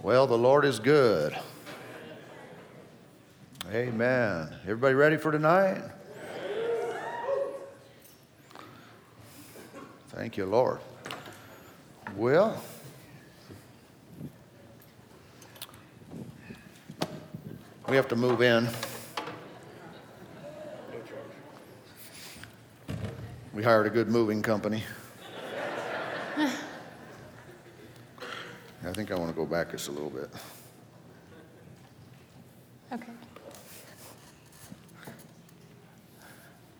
Well, the Lord is good. Amen. Everybody ready for tonight? Thank you, Lord. Well, we have to move in. We hired a good moving company. Think I want to go back just a little bit. Okay.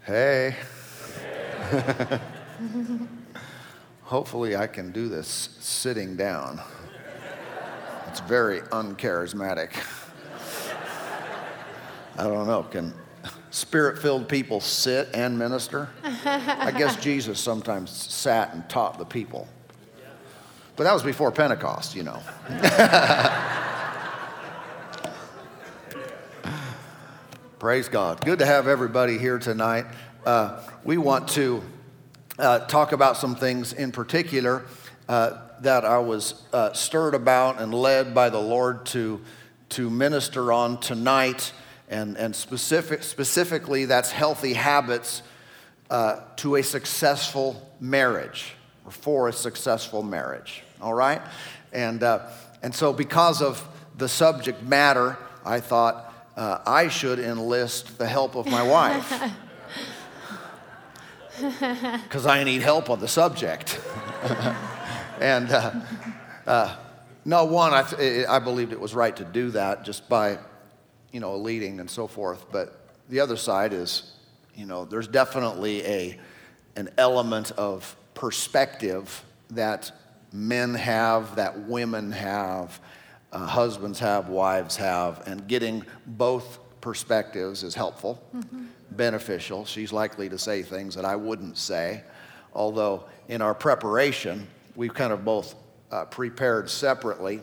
Hey. Hopefully, I can do this sitting down. It's very uncharismatic. I don't know. Can spirit filled people sit and minister? I guess Jesus sometimes sat and taught the people. But that was before Pentecost, you know. Praise God. Good to have everybody here tonight. Uh, we want to uh, talk about some things in particular uh, that I was uh, stirred about and led by the Lord to, to minister on tonight. And, and specific, specifically, that's healthy habits uh, to a successful marriage or for a successful marriage. All right? And, uh, and so, because of the subject matter, I thought, uh, I should enlist the help of my wife. Because I need help on the subject. and uh, uh, no, one, I, th- I believed it was right to do that just by, you know, leading and so forth. But the other side is, you know, there's definitely a, an element of perspective that men have, that women have, uh, husbands have, wives have, and getting both perspectives is helpful, mm-hmm. beneficial. She's likely to say things that I wouldn't say, although in our preparation, we've kind of both uh, prepared separately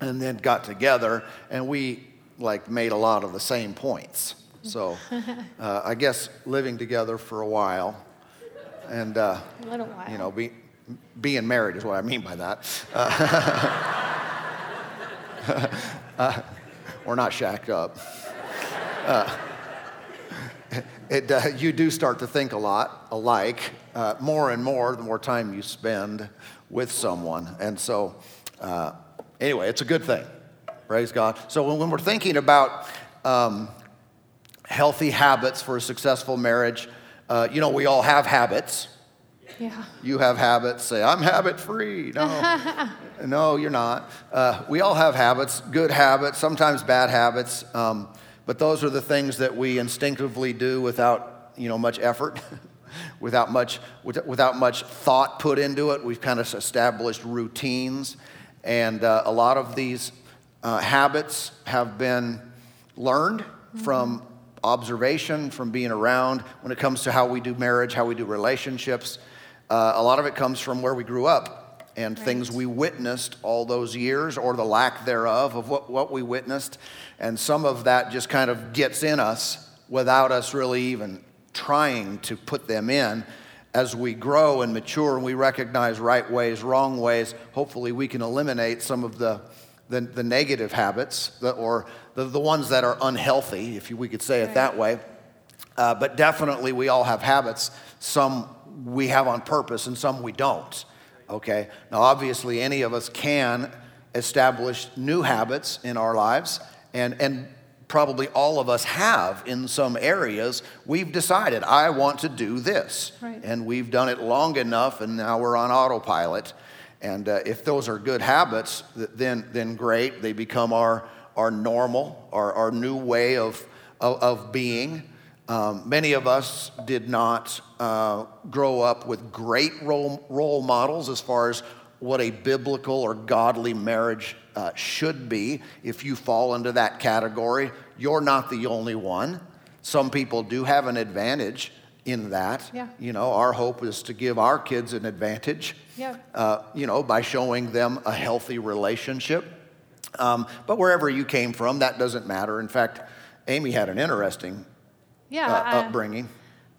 and then got together and we like made a lot of the same points. So uh, I guess living together for a while and, uh, a little while. you know, be, being married is what I mean by that. Uh, uh, we're not shacked up. Uh, it, uh, you do start to think a lot alike, uh, more and more the more time you spend with someone. And so, uh, anyway, it's a good thing. Praise God. So, when, when we're thinking about um, healthy habits for a successful marriage, you know, we all have habits. Yeah. You have habits. Say, I'm habit free. No, no, you're not. Uh, we all have habits, good habits, sometimes bad habits. Um, but those are the things that we instinctively do without, you know, much effort, without much, without much thought put into it. We've kind of established routines, and uh, a lot of these uh, habits have been learned mm-hmm. from observation, from being around. When it comes to how we do marriage, how we do relationships, uh, a lot of it comes from where we grew up and right. things we witnessed all those years or the lack thereof of what, what we witnessed. And some of that just kind of gets in us without us really even trying to put them in. As we grow and mature and we recognize right ways, wrong ways, hopefully we can eliminate some of the, the, the negative habits the, or the, the ones that are unhealthy, if we could say it that way. Uh, but definitely we all have habits. Some we have on purpose and some we don't. Okay? Now, obviously, any of us can establish new habits in our lives, and, and probably all of us have in some areas. We've decided, I want to do this. Right. And we've done it long enough, and now we're on autopilot. And uh, if those are good habits, then, then great. They become our, our normal, our, our new way of, of, of being. Um, many of us did not uh, grow up with great role, role models as far as what a biblical or godly marriage uh, should be. If you fall into that category, you're not the only one. Some people do have an advantage in that. Yeah. You know, our hope is to give our kids an advantage, yeah. Uh, you know, by showing them a healthy relationship. Um, but wherever you came from, that doesn't matter. In fact, Amy had an interesting yeah, uh, upbringing?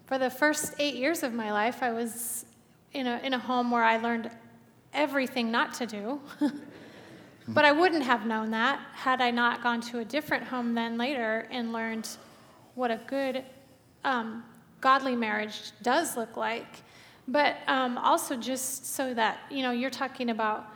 for the first eight years of my life, I was in a, in a home where I learned everything not to do. But I wouldn't have known that had I not gone to a different home then later and learned what a good, um, godly marriage does look like. But um, also, just so that, you know, you're talking about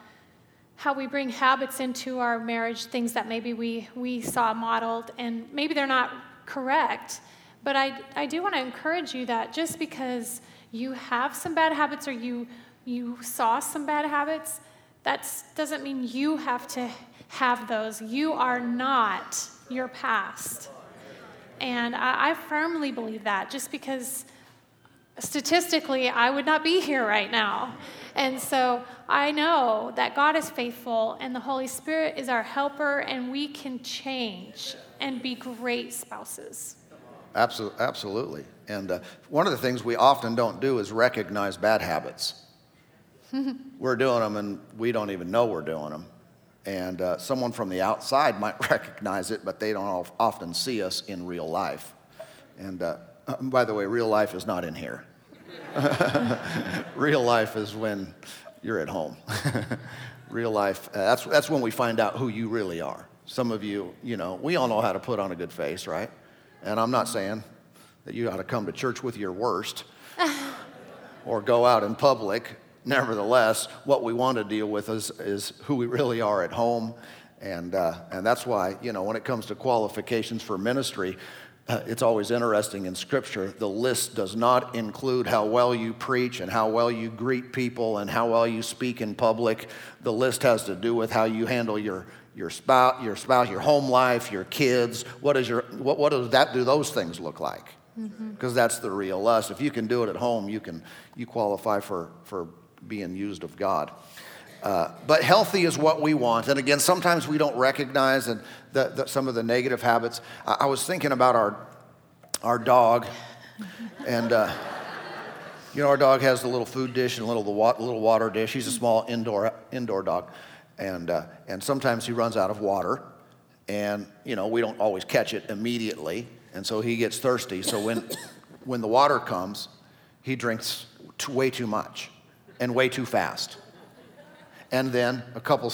how we bring habits into our marriage, things that maybe we, we saw modeled, and maybe they're not correct. But I, I do want to encourage you that just because you have some bad habits or you, you saw some bad habits, that doesn't mean you have to have those. You are not your past. And I, I firmly believe that just because statistically I would not be here right now. And so I know that God is faithful and the Holy Spirit is our helper, and we can change and be great spouses. Absolutely. absolutely. And uh, one of the things we often don't do is recognize bad habits. we're doing them and we don't even know we're doing them. And uh, someone from the outside might recognize it, but they don't often see us in real life. And uh, by the way, real life is not in here. real life is when you're at home. real life, uh, that's, that's when we find out who you really are. Some of you, you know, we all know how to put on a good face, right? And I'm not saying that you ought to come to church with your worst or go out in public. Nevertheless, what we want to deal with is, is who we really are at home. And, uh, and that's why, you know, when it comes to qualifications for ministry, uh, it's always interesting in Scripture. The list does not include how well you preach and how well you greet people and how well you speak in public. The list has to do with how you handle your, your, spouse, your spouse, your home life, your kids. What, is your, what, what does that do those things look like? Because mm-hmm. that's the real us. If you can do it at home, you, can, you qualify for, for being used of God. Uh, but healthy is what we want. And again, sometimes we don't recognize and the, the, some of the negative habits. I, I, was thinking about our, our dog, and uh, you know, our dog has the little food dish and a little, the wa- little water dish. He's a small indoor, indoor dog. And, uh, and sometimes he runs out of water, and you know, we don't always catch it immediately. And so he gets thirsty. So when, when the water comes, he drinks way too much and way too fast. And then a couple,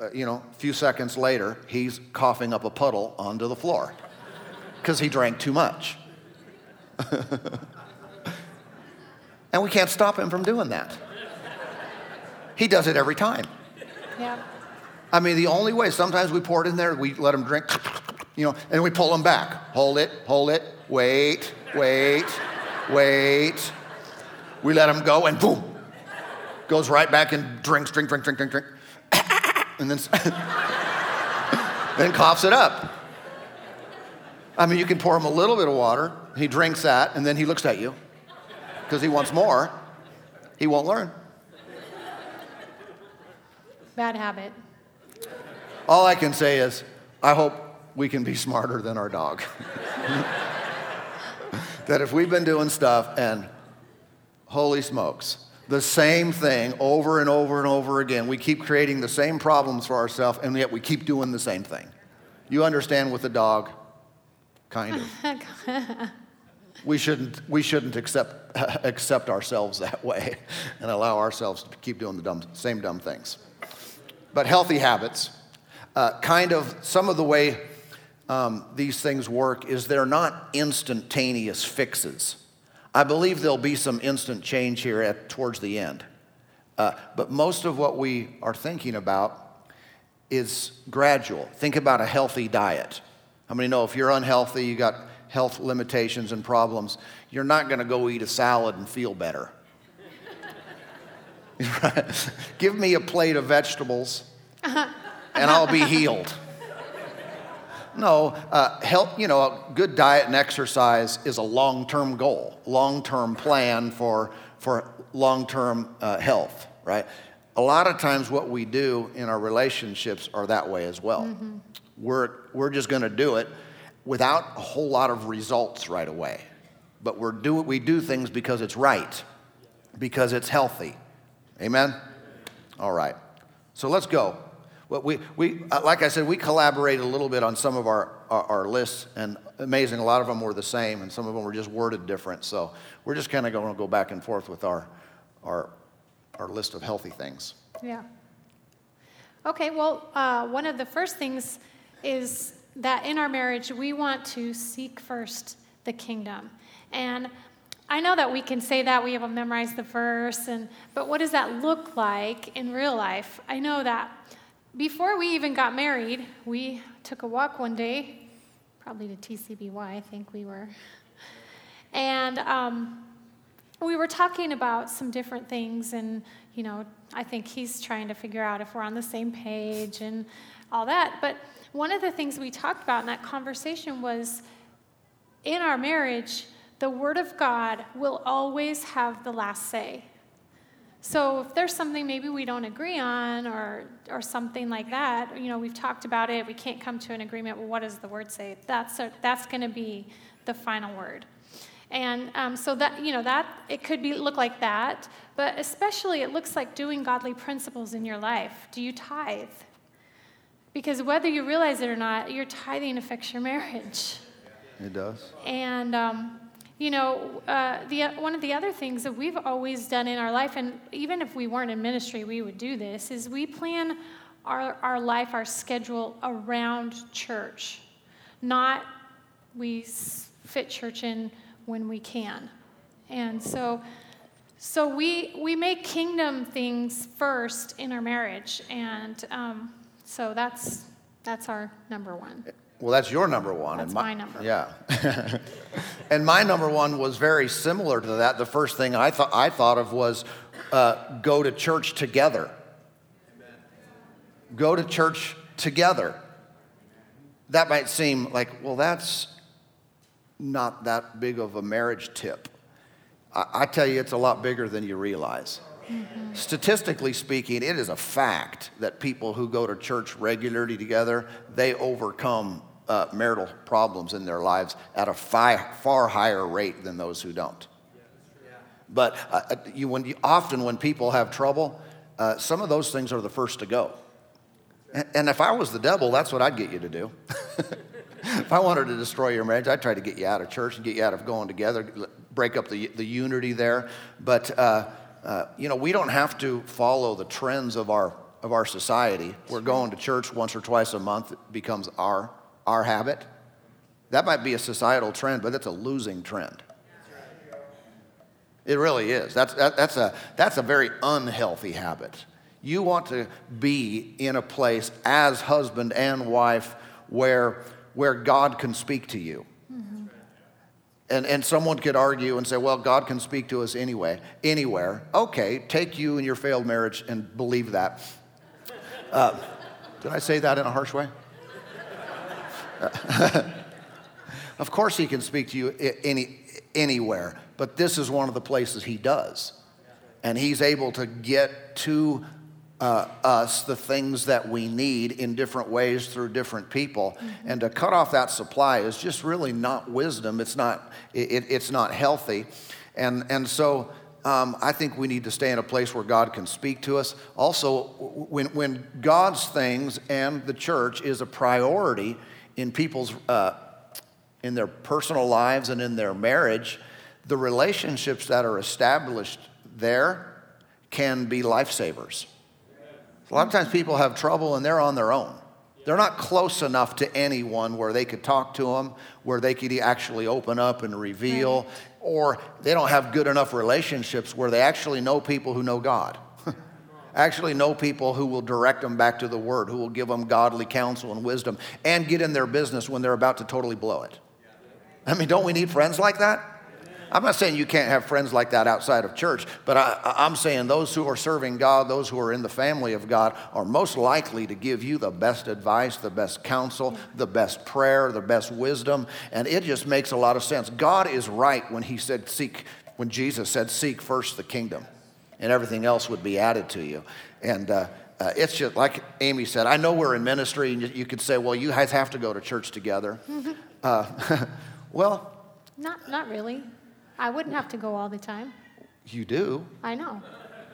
uh, you know, a few seconds later, he's coughing up a puddle onto the floor because he drank too much. and we can't stop him from doing that. He does it every time. Yeah. I mean, the only way, sometimes we pour it in there, we let him drink, you know, and we pull him back. Hold it, hold it, wait, wait, wait. We let him go, and boom, goes right back and drinks, drink, drink, drink, drink, drink, and then, then coughs it up. I mean, you can pour him a little bit of water, he drinks that, and then he looks at you because he wants more. He won't learn. Bad habit. All I can say is, I hope we can be smarter than our dog. that if we've been doing stuff and holy smokes, the same thing over and over and over again. We keep creating the same problems for ourselves, and yet we keep doing the same thing. You understand with a dog? Kind of. we shouldn't, we shouldn't accept, accept ourselves that way and allow ourselves to keep doing the dumb, same dumb things. But healthy habits, uh, kind of some of the way um, these things work is they're not instantaneous fixes. I believe there'll be some instant change here at, towards the end. Uh, but most of what we are thinking about is gradual. Think about a healthy diet. How many know if you're unhealthy, you got health limitations and problems, you're not going to go eat a salad and feel better. Give me a plate of vegetables and I'll be healed. No, uh, help, you know, a good diet and exercise is a long term goal, long term plan for, for long term uh, health, right? A lot of times, what we do in our relationships are that way as well. Mm-hmm. We're, we're just going to do it without a whole lot of results right away. But we're do, we do things because it's right, because it's healthy. Amen? All right. So let's go. Well, we, we, uh, like I said, we collaborated a little bit on some of our, our, our, lists, and amazing, a lot of them were the same, and some of them were just worded different. So we're just kind of going to go back and forth with our, our, our list of healthy things. Yeah. Okay, well, uh, one of the first things is that in our marriage, we want to seek first the kingdom. And I know that we can say that, we have memorized the verse, and, but what does that look like in real life? I know that before we even got married, we took a walk one day, probably to TCBY, I think we were. And um, we were talking about some different things, and, you know, I think he's trying to figure out if we're on the same page and all that. But one of the things we talked about in that conversation was in our marriage, the Word of God will always have the last say. So if there's something maybe we don't agree on or, or something like that, you know, we've talked about it, we can't come to an agreement, well, what does the Word say? That's, a, that's going to be the final word. And um, so that, you know, that, it could be, look like that, but especially it looks like doing godly principles in your life. Do you tithe? Because whether you realize it or not, your tithing affects your marriage. It does. And, um, you know, uh, the, one of the other things that we've always done in our life, and even if we weren't in ministry, we would do this, is we plan our, our life, our schedule around church. Not we fit church in when we can. And so, so we, we make kingdom things first in our marriage. And um, so that's, that's our number one. Well, that's your number one. That's and my number. Yeah. and my number one was very similar to that. The first thing I thought I thought of was uh, go to church together. Go to church together. That might seem like, well, that's not that big of a marriage tip. I, I tell you, it's a lot bigger than you realize. Mm-hmm. Statistically speaking, it is a fact that people who go to church regularly together, they overcome uh, marital problems in their lives at a fi- far higher rate than those who don't. But uh, uh, you, when you, often when people have trouble, uh, some of those things are the first to go. And, and if I was the devil, that's what I'd get you to do. if I wanted to destroy your marriage, I'd try to get you out of church and get you out of going together, break up the, the unity there. But, uh, uh, you know, we don't have to follow the trends of our, of our society. We're going to church once or twice a month, it becomes our, our habit. That might be a societal trend, but it's a losing trend. It really is. That's, that, that's, a, that's a very unhealthy habit. You want to be in a place as husband and wife where where God can speak to you. Mm-hmm. And, and someone could argue and say, well, God can speak to us anyway, anywhere. Okay, take you and your failed marriage and believe that. Uh, did I say that in a harsh way? of course, he can speak to you any, anywhere, but this is one of the places he does. And he's able to get to uh, us the things that we need in different ways through different people. Mm-hmm. And to cut off that supply is just really not wisdom. It's not, it, it's not healthy. And, and so um, I think we need to stay in a place where God can speak to us. Also, when, when God's things and the church is a priority in people's, uh, in their personal lives and in their marriage, the relationships that are established there can be lifesavers. A lot of times people have trouble and they're on their own. They're not close enough to anyone where they could talk to them, where they could actually open up and reveal, right. or they don't have good enough relationships where they actually know people who know God. Actually know people who will direct them back to the Word, who will give them godly counsel and wisdom, and get in their business when they're about to totally blow it. I mean, don't we need friends like that? I'm not saying you can't have friends like that outside of church, but I, am saying those who are serving God, those who are in the family of God, are most likely to give you the best advice, the best counsel, the best prayer, the best wisdom. And it just makes a lot of sense. God is right when He said, Seek, when Jesus said, Seek first the kingdom, and everything else would be added to you. And, uh, uh, it's just like Amy said, I know we're in ministry, and you, you could say, well, you guys have to go to church together. Uh, well, not, not really. I wouldn't have to go all the time. You do. I know.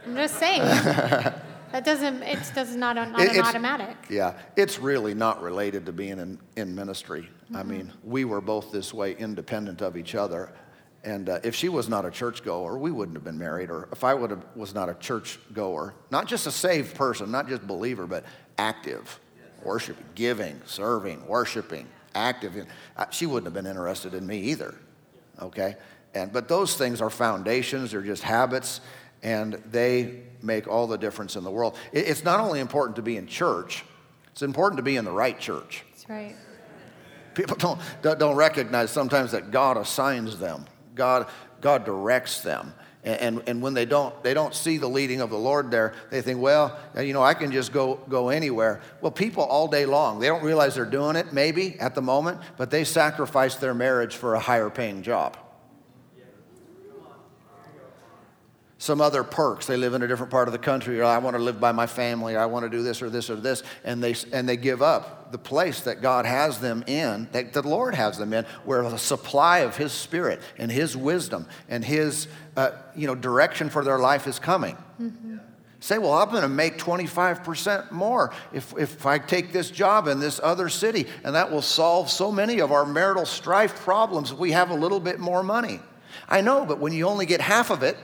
I'm just saying. that doesn't, it does not, not it, an automatic. Yeah, it's really not related to being in, in ministry. Mm-hmm. I mean, we were both this way, independent of each other. And uh, if she was not a churchgoer, we wouldn't have been married. Or if I would have, was not a churchgoer, not just a saved person, not just believer, but active, worshiping, giving, serving, worshiping, active. Uh, she wouldn't have been interested in me either. Okay? And, but those things are foundations, they're just habits, and they make all the difference in the world. It's not only important to be in church, it's important to be in the right church. That's right. People don't, don't recognize sometimes that God assigns them, God, God directs them. And, and, when they don't, they don't see the leading of the Lord there, they think, well, you know, I can just go, go anywhere. Well, people all day long, they don't realize they're doing it, maybe at the moment, but they sacrifice their marriage for a higher paying job. Some other perks. They live in a different part of the country, or I want to live by my family, or I want to do this or this or this, and they, and they give up the place that God has them in, that the Lord has them in, where the supply of His Spirit and His wisdom and His uh, you know, direction for their life is coming. Mm-hmm. Say, well, I'm going to make 25% more if, if I take this job in this other city, and that will solve so many of our marital strife problems if we have a little bit more money. I know, but when you only get half of it,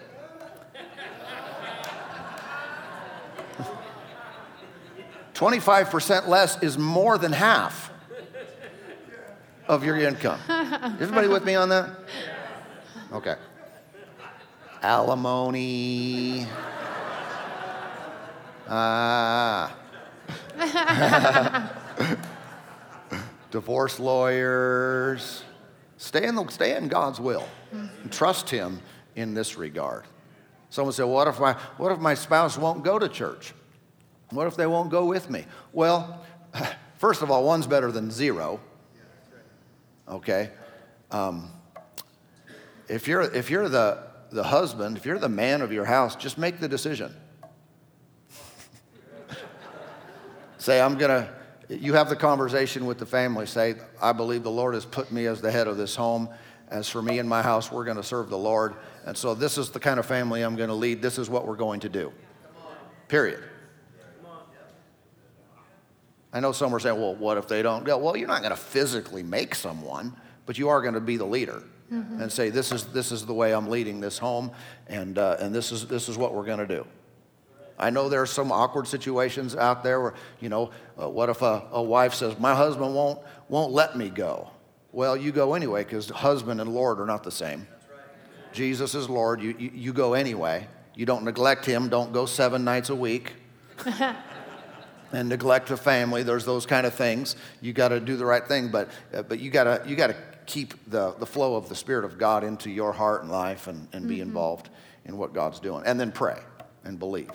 25% less is more than half of your income. Everybody with me on that? Okay. Alimony. Ah. Divorce lawyers. Stay in, the, stay in God's will. And trust Him in this regard. Someone said, what if, my, what if my spouse won't go to church? What if they won't go with me? Well, first of all, one's better than zero. Okay? Um, if you're, if you're the, the husband, if you're the man of your house, just make the decision. say, I'm going to, you have the conversation with the family. Say, I believe the Lord has put me as the head of this home. As for me and my house, we're going to serve the Lord. And so this is the kind of family I'm going to lead. This is what we're going to do. Period. I know some are saying, well, what if they don't go? Well, you're not going to physically make someone, but you are going to be the leader mm-hmm. and say, this is, this is the way I'm leading this home, and, uh, and this, is, this is what we're going to do. I know there are some awkward situations out there where, you know, uh, what if a, a wife says, my husband won't, won't let me go? Well, you go anyway because husband and Lord are not the same. Jesus is Lord. You, you, you go anyway. You don't neglect him. Don't go seven nights a week. and neglect the family. There's those kind of things. You got to do the right thing, but, uh, but you got to you got to keep the, the flow of the Spirit of God into your heart and life and, and be mm-hmm. involved in what God's doing. And then pray and believe.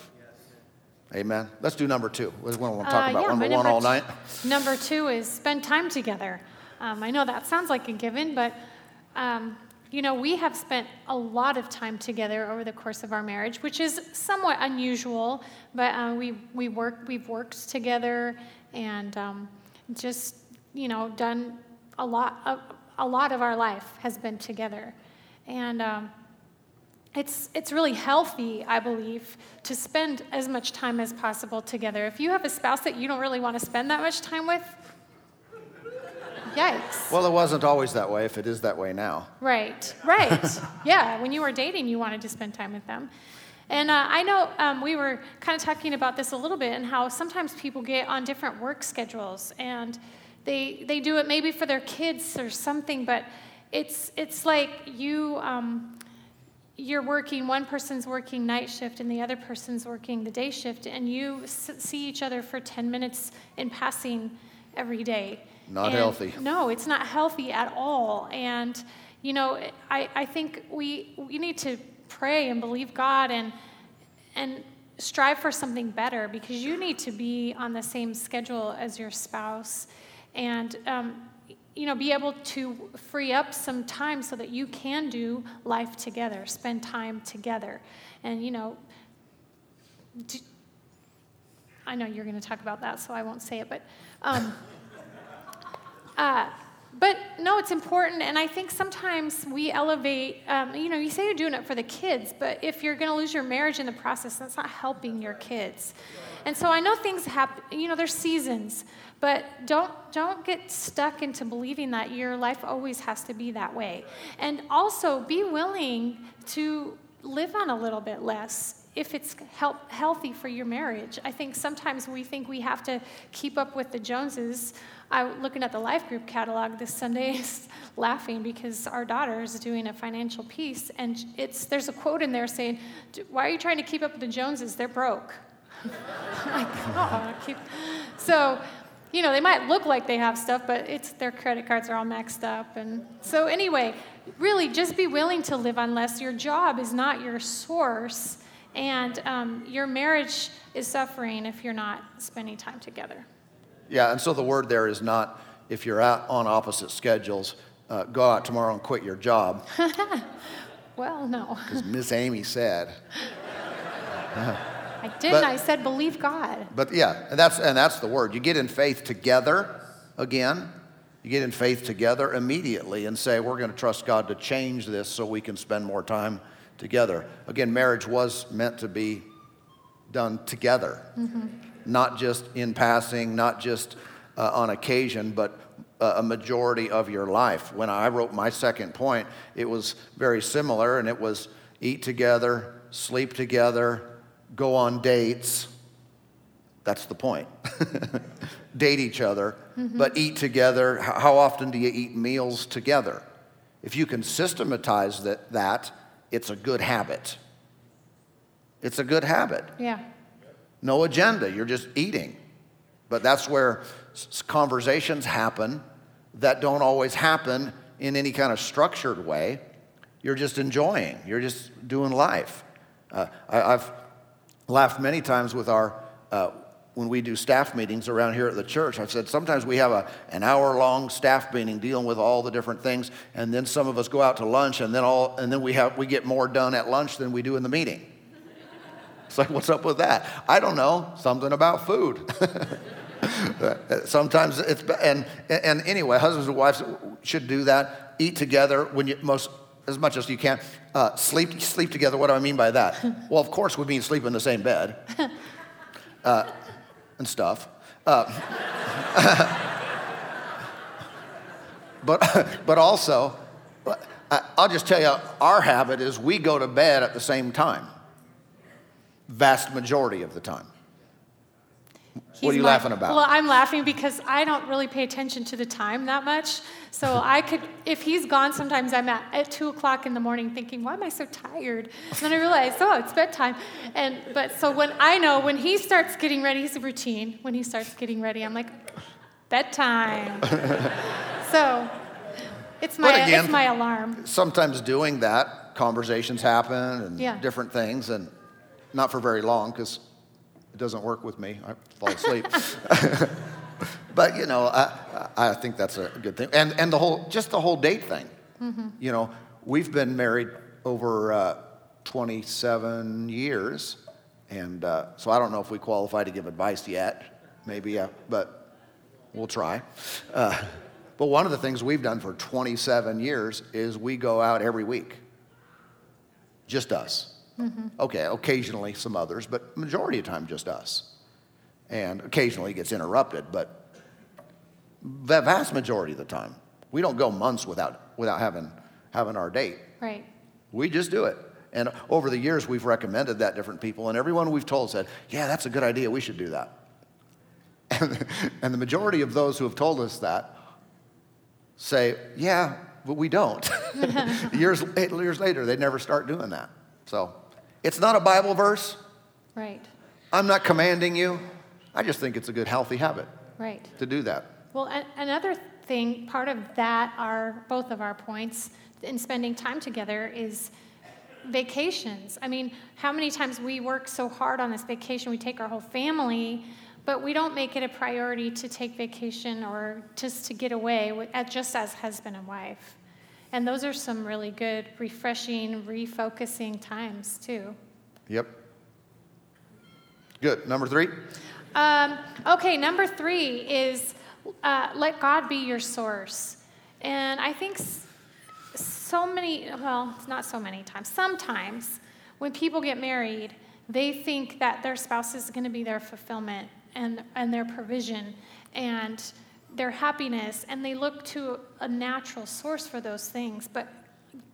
Amen. Let's do number two. We want to talk uh, about? Yeah, number one all night? Number two is spend time together. Um, I know that sounds like a given, but um, you know, we have spent a lot of time together over the course of our marriage, which is somewhat unusual, but uh, we, we work, we've worked together and um, just, you know, done a lot, of, a lot of our life has been together. And um, it's, it's really healthy, I believe, to spend as much time as possible together. If you have a spouse that you don't really want to spend that much time with, Yikes. Well, it wasn't always that way if it is that way now. Right, right. yeah, when you were dating, you wanted to spend time with them. And uh, I know um, we were kind of talking about this a little bit and how sometimes people get on different work schedules and they, they do it maybe for their kids or something, but it's, it's like you, um, you're working, one person's working night shift and the other person's working the day shift, and you s- see each other for 10 minutes in passing every day. Not and healthy. No, it's not healthy at all. And, you know, I, I think we, we need to pray and believe God and, and strive for something better because you need to be on the same schedule as your spouse and, um, you know, be able to free up some time so that you can do life together, spend time together. And, you know, do, I know you're going to talk about that, so I won't say it, but. Um, uh, but no, it's important, and I think sometimes we elevate. Um, you know, you say you're doing it for the kids, but if you're going to lose your marriage in the process, that's not helping your kids. And so I know things happen. You know, there's seasons, but don't don't get stuck into believing that your life always has to be that way. And also, be willing to live on a little bit less if it's help, healthy for your marriage. I think sometimes we think we have to keep up with the Joneses. I looking at the life group catalog this Sunday, laughing because our daughter is doing a financial piece, and it's there's a quote in there saying, "Why are you trying to keep up with the Joneses? They're broke." like, oh. So, you know, they might look like they have stuff, but it's their credit cards are all maxed up, and so anyway, really, just be willing to live on less. Your job is not your source, and um, your marriage is suffering if you're not spending time together. Yeah, and so the word there is not if you're out on opposite schedules, uh, go out tomorrow and quit your job. well, no. Because Miss Amy said. I didn't. But, I said believe God. But yeah, and that's and that's the word. You get in faith together again. You get in faith together immediately and say, we're going to trust God to change this so we can spend more time together. Again, marriage was meant to be done together. Mm-hmm not just in passing, not just uh, on occasion, but uh, a majority of your life. When I wrote my second point, it was very similar, and it was eat together, sleep together, go on dates. That's the point. Date each other, mm-hmm. but eat together. How often do you eat meals together? If you can systematize that, that it's a good habit. It's a good habit. Yeah. No agenda, you're just eating. But that's where conversations happen that don't always happen in any kind of structured way. You're just enjoying, you're just doing life. Uh, I, have laughed many times with our, uh, when we do staff meetings around here at the church. I've said sometimes we have a, an hour long staff meeting dealing with all the different things, and then some of us go out to lunch, and then, all, and then we, have, we get more done at lunch than we do in the meeting. It's like, what's up with that? I don't know. Something about food. Sometimes it's and and anyway, husbands and wives should do that. Eat together when you most as much as you can. Uh, sleep sleep together. What do I mean by that? well, of course, we mean sleep in the same bed uh, and stuff. Uh, but but also, I'll just tell you, our habit is we go to bed at the same time vast majority of the time. He's what are you my, laughing about? Well, I'm laughing because I don't really pay attention to the time that much. So I could, if he's gone, sometimes I'm at, at two o'clock in the morning thinking, why am I so tired? And then I realize, oh, it's bedtime. And but so when I know when he starts getting ready, he's a routine. When he starts getting ready, I'm like, bedtime. so it's my again, it's my alarm. Sometimes doing that, conversations happen and yeah. different things, and not for very long because it doesn't work with me. I fall asleep. but you know, I, I think that's a good thing. And and the whole just the whole date thing. Mm-hmm. You know, we've been married over uh, 27 years, and uh, so I don't know if we qualify to give advice yet. Maybe, uh, but we'll try. Uh, but one of the things we've done for 27 years is we go out every week. Just us. Mm-hmm. Okay, occasionally some others, but majority of the time just us. And occasionally it gets interrupted, but the vast majority of the time, we don't go months without, without having, having our date. Right. We just do it. And over the years, we've recommended that different people, and everyone we've told said, Yeah, that's a good idea. We should do that. And, and the majority of those who have told us that say, Yeah, but we don't. years, years later, they never start doing that. So it's not a Bible verse. Right. I'm not commanding you. I just think it's a good, healthy habit. Right. To do that. Well, another thing, part of that are both of our points in spending time together is vacations. I mean, how many times we work so hard on this vacation, we take our whole family, but we don't make it a priority to take vacation or just to get away, just as husband and wife. And those are some really good, refreshing, refocusing times, too. Yep. Good. Number three? Um, okay, number three is uh, let God be your source. And I think so many, well, not so many times, sometimes when people get married, they think that their spouse is going to be their fulfillment and, and their provision. And their happiness and they look to a natural source for those things. But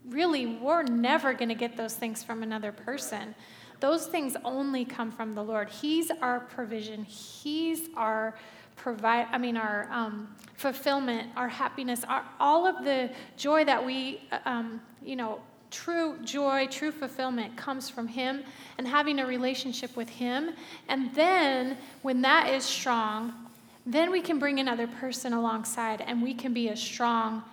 really, we're never going to get those things from another person. those things only come from the Lord. He's our provision. He's our provide. I mean, our um, fulfillment, our happiness, our, all of the joy that we, um, you know, true joy, true fulfillment comes from Him and having a relationship with Him. And then when that is strong, then we can bring another person alongside and we can be a strong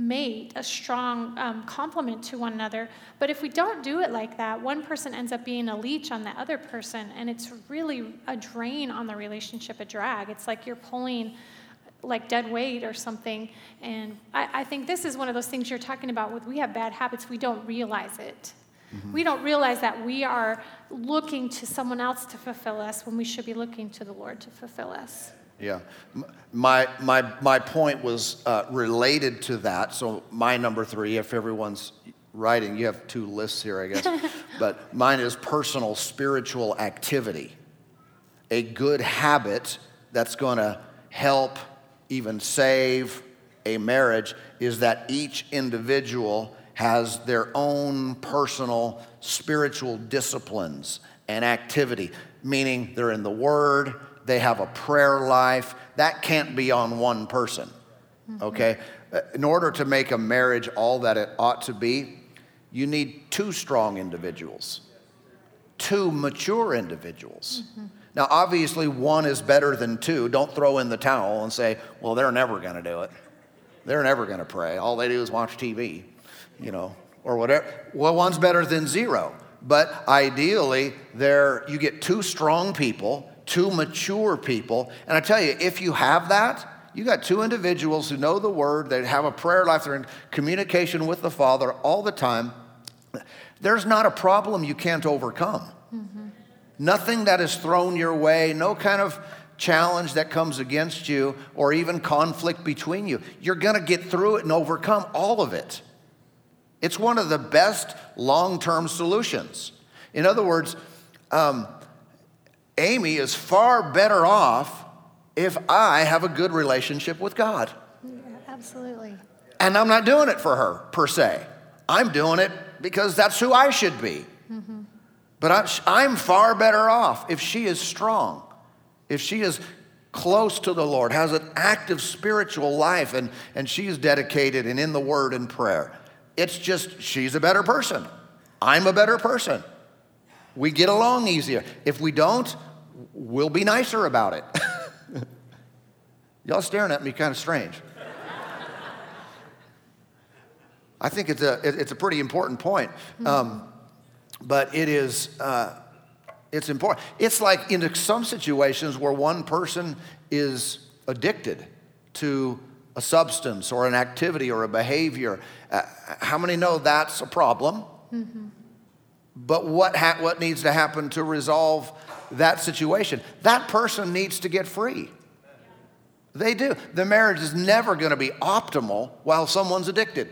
mate, a strong um, complement to one another. But if we don't do it like that, one person ends up being a leech on the other person, and it's really a drain on the relationship, a drag. It's like you're pulling like dead weight or something. And I, I think this is one of those things you're talking about with we have bad habits, we don't realize it. Mm-hmm. We don't realize that we are looking to someone else to fulfill us when we should be looking to the Lord to fulfill us. Yeah. My, my, my point was uh, related to that. So, my number three, if everyone's writing, you have two lists here, I guess. but mine is personal spiritual activity. A good habit that's going to help even save a marriage is that each individual has their own personal spiritual disciplines and activity, meaning they're in the Word, they have a prayer life. That can't be on one person, mm-hmm. okay? Uh, in order to make a marriage all that it ought to be, you need two strong individuals, two mature individuals. Mm-hmm. Now, obviously, one is better than two. Don't throw in the towel and say, well, they're never going to do it. They're never going to pray. All they do is watch TV, you know, or whatever. Well, one's better than zero. But ideally, there you get two strong people, two mature people. And I tell you, if you have that, you got two individuals who know the word, they have a prayer life, they're in communication with the Father all the time. There's not a problem you can't overcome. Mm-hmm. Nothing that is thrown your way, no kind of challenge that comes against you or even conflict between you. You're going to get through it and overcome all of it. It's one of the best long term solutions. In other words, um, Amy is far better off if I have a good relationship with God. Yeah, absolutely. And I'm not doing it for her, per se. I'm doing it because that's who I should be. Mm-hmm. But I'm, I'm far better off if she is strong, if she is close to the Lord, has an active spiritual life, and, and she is dedicated and in the Word and prayer. It's just she's a better person. I'm a better person. We get along easier. If we don't, we'll be nicer about it. Y'all staring at me kind of strange. I think it's a, it's a pretty important point. Um, but it is, uh, it's important. It's like in some situations where one person is addicted to a substance or an activity or a behavior. Uh, how many know that's a problem? Mm-hmm. But what, ha- what needs to happen to resolve that situation. That person needs to get free. They do. The marriage is never going to be optimal while someone's addicted.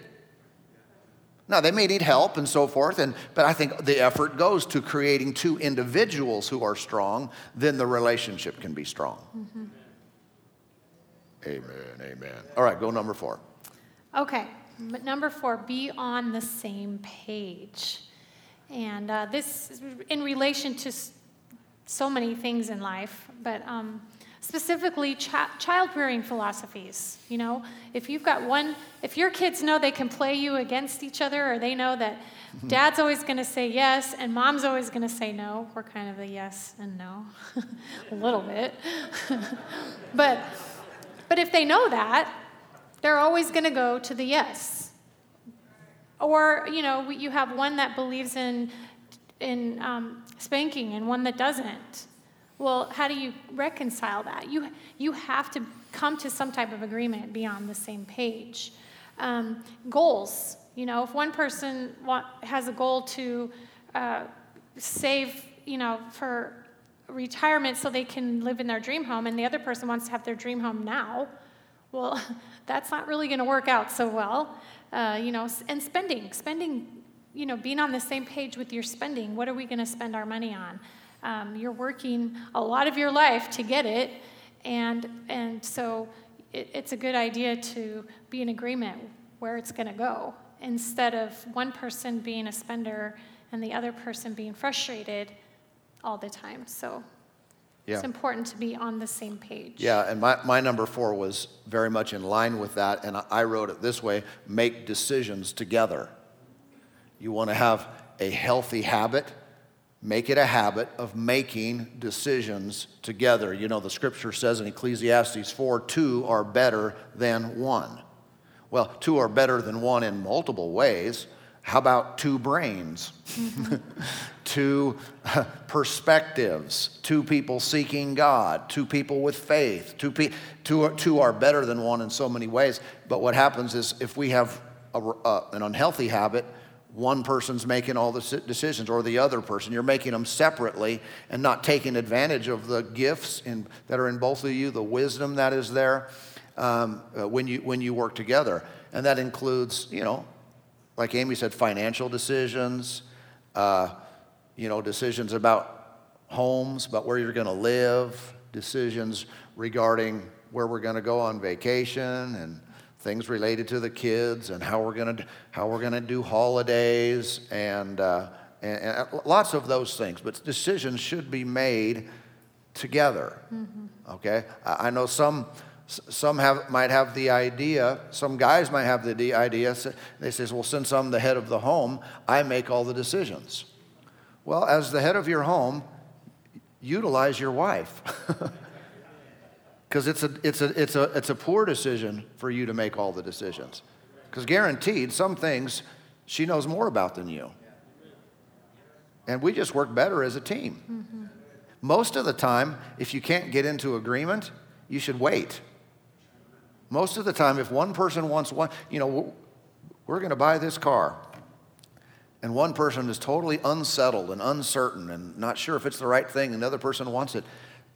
Now, they may need help and so forth, and, but I think the effort goes to creating two individuals who are strong, then the relationship can be strong. Mm-hmm. Amen, amen. All right, go number four. Okay, but number four, be on the same page. And uh, this, in relation to so many things in life, but um, specifically child rearing philosophies. You know, if you've got one, if your kids know they can play you against each other, or they know that dad's always going to say yes and mom's always going to say no, we're kind of a yes and no, a little bit. but, but if they know that, they're always going to go to the yes. Or, you know, you have one that believes in in um, spanking and one that doesn't. Well, how do you reconcile that? You, you have to come to some type of agreement, be on the same page. Um, goals. You know, if one person want, has a goal to uh, save, you know, for retirement so they can live in their dream home, and the other person wants to have their dream home now, well, that's not really going to work out so well. Uh, you know, and spending. Spending you know, being on the same page with your spending. What are we going to spend our money on? Um, you're working a lot of your life to get it, and and so it, it's a good idea to be in agreement where it's going to go instead of one person being a spender and the other person being frustrated all the time. So Yeah. it's important to be on the same page. Yeah, and my, my number four was very much in line with that, and I- wrote it this way make decisions together. You want to have a healthy habit, make it a habit of making decisions together. You know, the scripture says in Ecclesiastes 4 two are better than one. Well, two are better than one in multiple ways. How about two brains? two perspectives, two people seeking God, two people with faith. Two, pe- two, are, two are better than one in so many ways. But what happens is if we have a, uh, an unhealthy habit, one person's making all the decisions or the other person. You're making them separately and not taking advantage of the gifts in, that are in both of you, the wisdom that is there um, uh, when, you, when you work together. And that includes, you know, like Amy said, financial decisions, uh, you know, decisions about homes, about where you're going to live, decisions regarding where we're going to go on vacation, and things related to the kids, and how we're going to how we're going to do holidays, and, uh, and, and lots of those things. But decisions should be made together. Okay, I, I know some some have, might have the idea, some guys might have the idea, they say, well, since I'm the head of the home, I make all the decisions. Well, as the head of your home, utilize your wife. Because it's a, it's, a, it's, a, it's a poor decision for you to make all the decisions. Because guaranteed, some things she knows more about than you. And we just work better as a team. Mm-hmm. Most of the time, if you can't get into agreement, you should wait. Most of the time, if one person wants one, you know, we're going to buy this car, and one person is totally unsettled and uncertain and not sure if it's the right thing, and the other person wants it,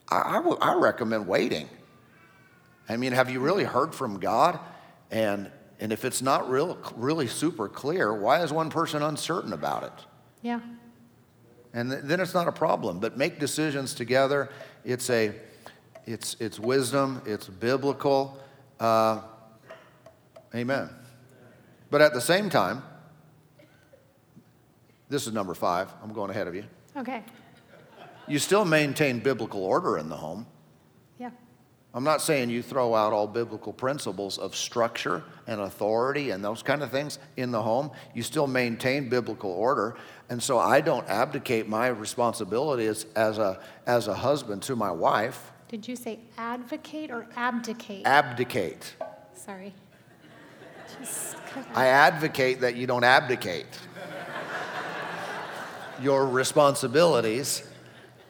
I, I, w- I recommend waiting. I mean, have you really heard from God? And, and if it's not real, really super clear, why is one person uncertain about it? Yeah. And th- then it's not a problem. But make decisions together. It's a, it's, it's wisdom. It's biblical. Uh, amen. But at the same time, this is number five. I'm going ahead of you. Okay. You still maintain biblical order in the home. Yeah. I'm not saying you throw out all biblical principles of structure and authority and those kind of things in the home. You still maintain biblical order. And so I don't abdicate my responsibility as, as, a, as a husband to my wife. Did you say advocate or abdicate? Abdicate. Sorry. Just I advocate that you don't abdicate your responsibilities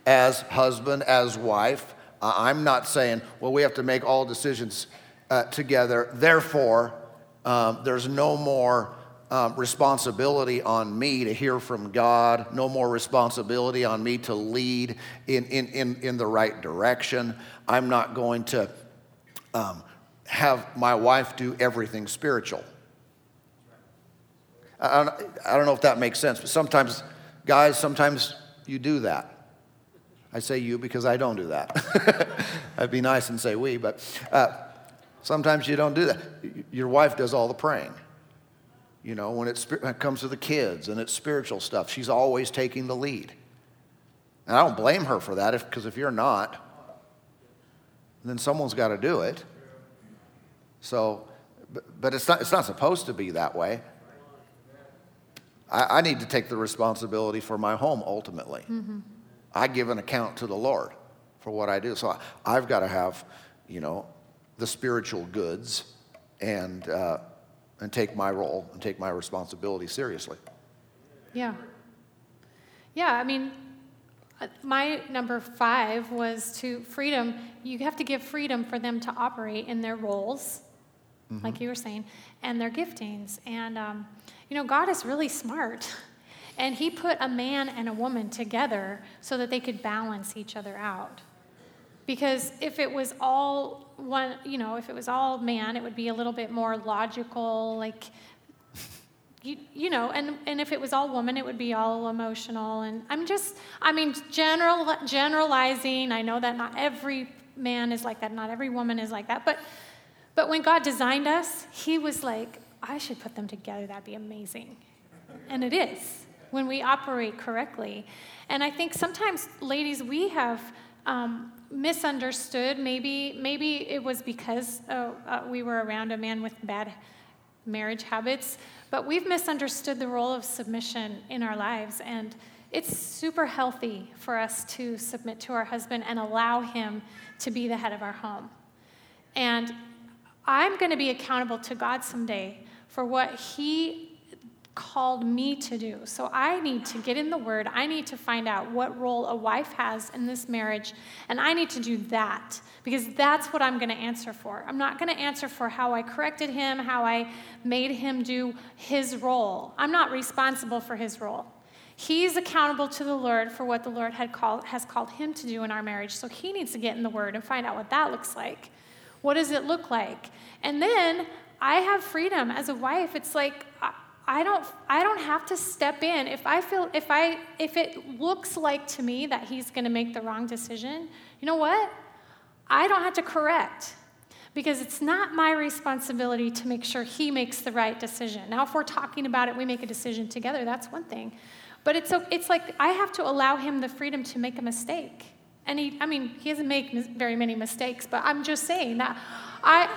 as husband, as wife. Uh, I'm not saying, well, we have to make all decisions uh, together. Therefore, um, there's no more um, responsibility on me to hear from God, no more responsibility on me to lead in, in, in, in the right direction. I'm not going to um, have my wife do everything spiritual. I don't, I don't know if that makes sense, but sometimes, guys, sometimes you do that. I say you because I don't do that. I'd be nice and say we, but uh, sometimes you don't do that. Your wife does all the praying. You know, when, it's, when it comes to the kids and it's spiritual stuff, she's always taking the lead. And I don't blame her for that, because if, if you're not, then someone's got to do it. So, but, but it's, not, it's not supposed to be that way. I, I need to take the responsibility for my home ultimately. Mm-hmm. I give an account to the Lord for what I do. So I, I've got to have, you know, the spiritual goods and, uh, and take my role and take my responsibility seriously. Yeah. Yeah, I mean, uh, my number five was to freedom. You have to give freedom for them to operate in their roles, mm-hmm. like you were saying, and their giftings. And, um, you know, God is really smart. And He put a man and a woman together so that they could balance each other out. Because if it was all one, you know, if it was all man, it would be a little bit more logical, like, you, you know, and, and if it was all woman, it would be all emotional. And I'm just, I mean, general, generalizing. I know that not every man is like that, not every woman is like that. But, but when God designed us, He was like, I should put them together. That'd be amazing. And it is. when we operate correctly. And I think sometimes, ladies, we have um, misunderstood. Maybe, maybe it was because uh, uh, we were around a man with bad marriage habits, but we've misunderstood the role of submission in our lives. And it's super healthy for us to submit to our husband and allow him to be the head of our home. And I'm going to be accountable to God someday for what he called me to do. So I need to get in the Word. I need to find out what role a wife has in this marriage, and I need to do that because that's what I'm going to answer for. I'm not going to answer for how I corrected him, how I made him do his role. I'm not responsible for his role. He's accountable to the Lord for what the Lord had called, has called him to do in our marriage. So he needs to get in the Word and find out what that looks like. What does it look like? And then I have freedom as a wife. It's like uh, I don't I don't have to step in if I feel if I if it looks like to me that he's going to make the wrong decision. You know what? I don't have to correct because it's not my responsibility to make sure he makes the right decision. Now if we're talking about it, we make a decision together, that's one thing. But it's it's like I have to allow him the freedom to make a mistake. And he I mean, he doesn't make very many mistakes, but I'm just saying that I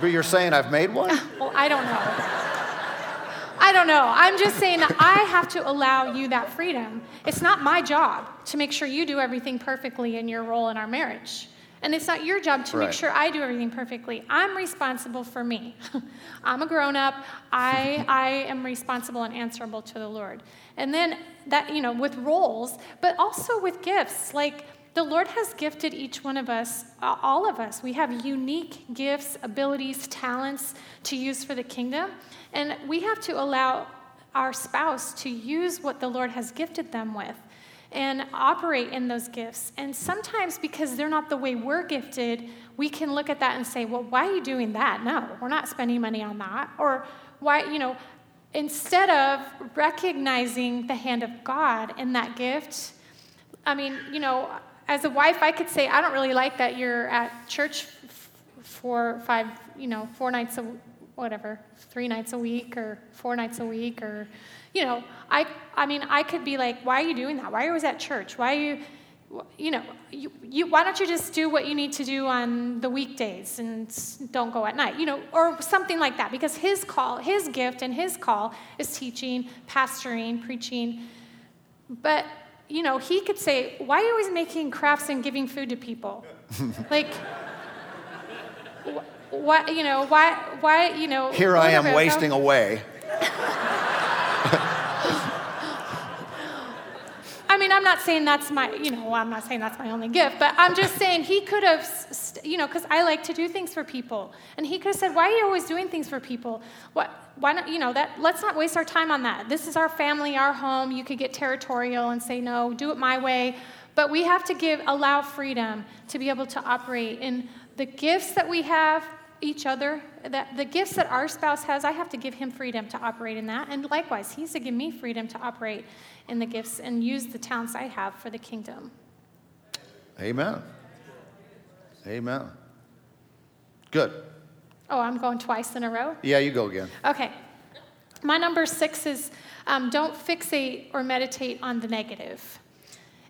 but you're saying I've made one? well, I don't know. I don't know. I'm just saying that I have to allow you that freedom. It's not my job to make sure you do everything perfectly in your role in our marriage. And it's not your job to right. make sure I do everything perfectly. I'm responsible for me. I'm a grown up. I, I am responsible and answerable to the Lord. And then that, you know, with roles, but also with gifts. Like, the Lord has gifted each one of us, all of us. We have unique gifts, abilities, talents to use for the kingdom. And we have to allow our spouse to use what the Lord has gifted them with and operate in those gifts. And sometimes, because they're not the way we're gifted, we can look at that and say, well, why are you doing that? No, we're not spending money on that. Or why, you know, instead of recognizing the hand of God in that gift, I mean, you know, as a wife, I could say, I don't really like that you're at church four, five, you know, four nights a whatever, three nights a week or four nights a week or, you know, I, I mean, I could be like, why are you doing that? Why are you always at church? Why are you, you know, you, you, why don't you just do what you need to do on the weekdays and don't go at night, you know, or something like that? Because his call, his gift and his call is teaching, pastoring, preaching. But you know, he could say, Why are you always making crafts and giving food to people? like, what, you know, why, why, you know. Here I am wasting away. I mean, I'm not saying that's my, you know, I'm not saying that's my only gift, but I'm just saying he could have, you know, because I like to do things for people. And he could have said, Why are you always doing things for people? What, why not, you know, that, let's not waste our time on that. This is our family, our home. You could get territorial and say, No, do it my way. But we have to give, allow freedom to be able to operate in the gifts that we have each other that the gifts that our spouse has i have to give him freedom to operate in that and likewise he's to give me freedom to operate in the gifts and use the talents I have for the kingdom. Amen. Amen. Good. Oh, I'm going twice in a row? Yeah, you go again. Okay. My number six is um, don't fixate or meditate on the negative.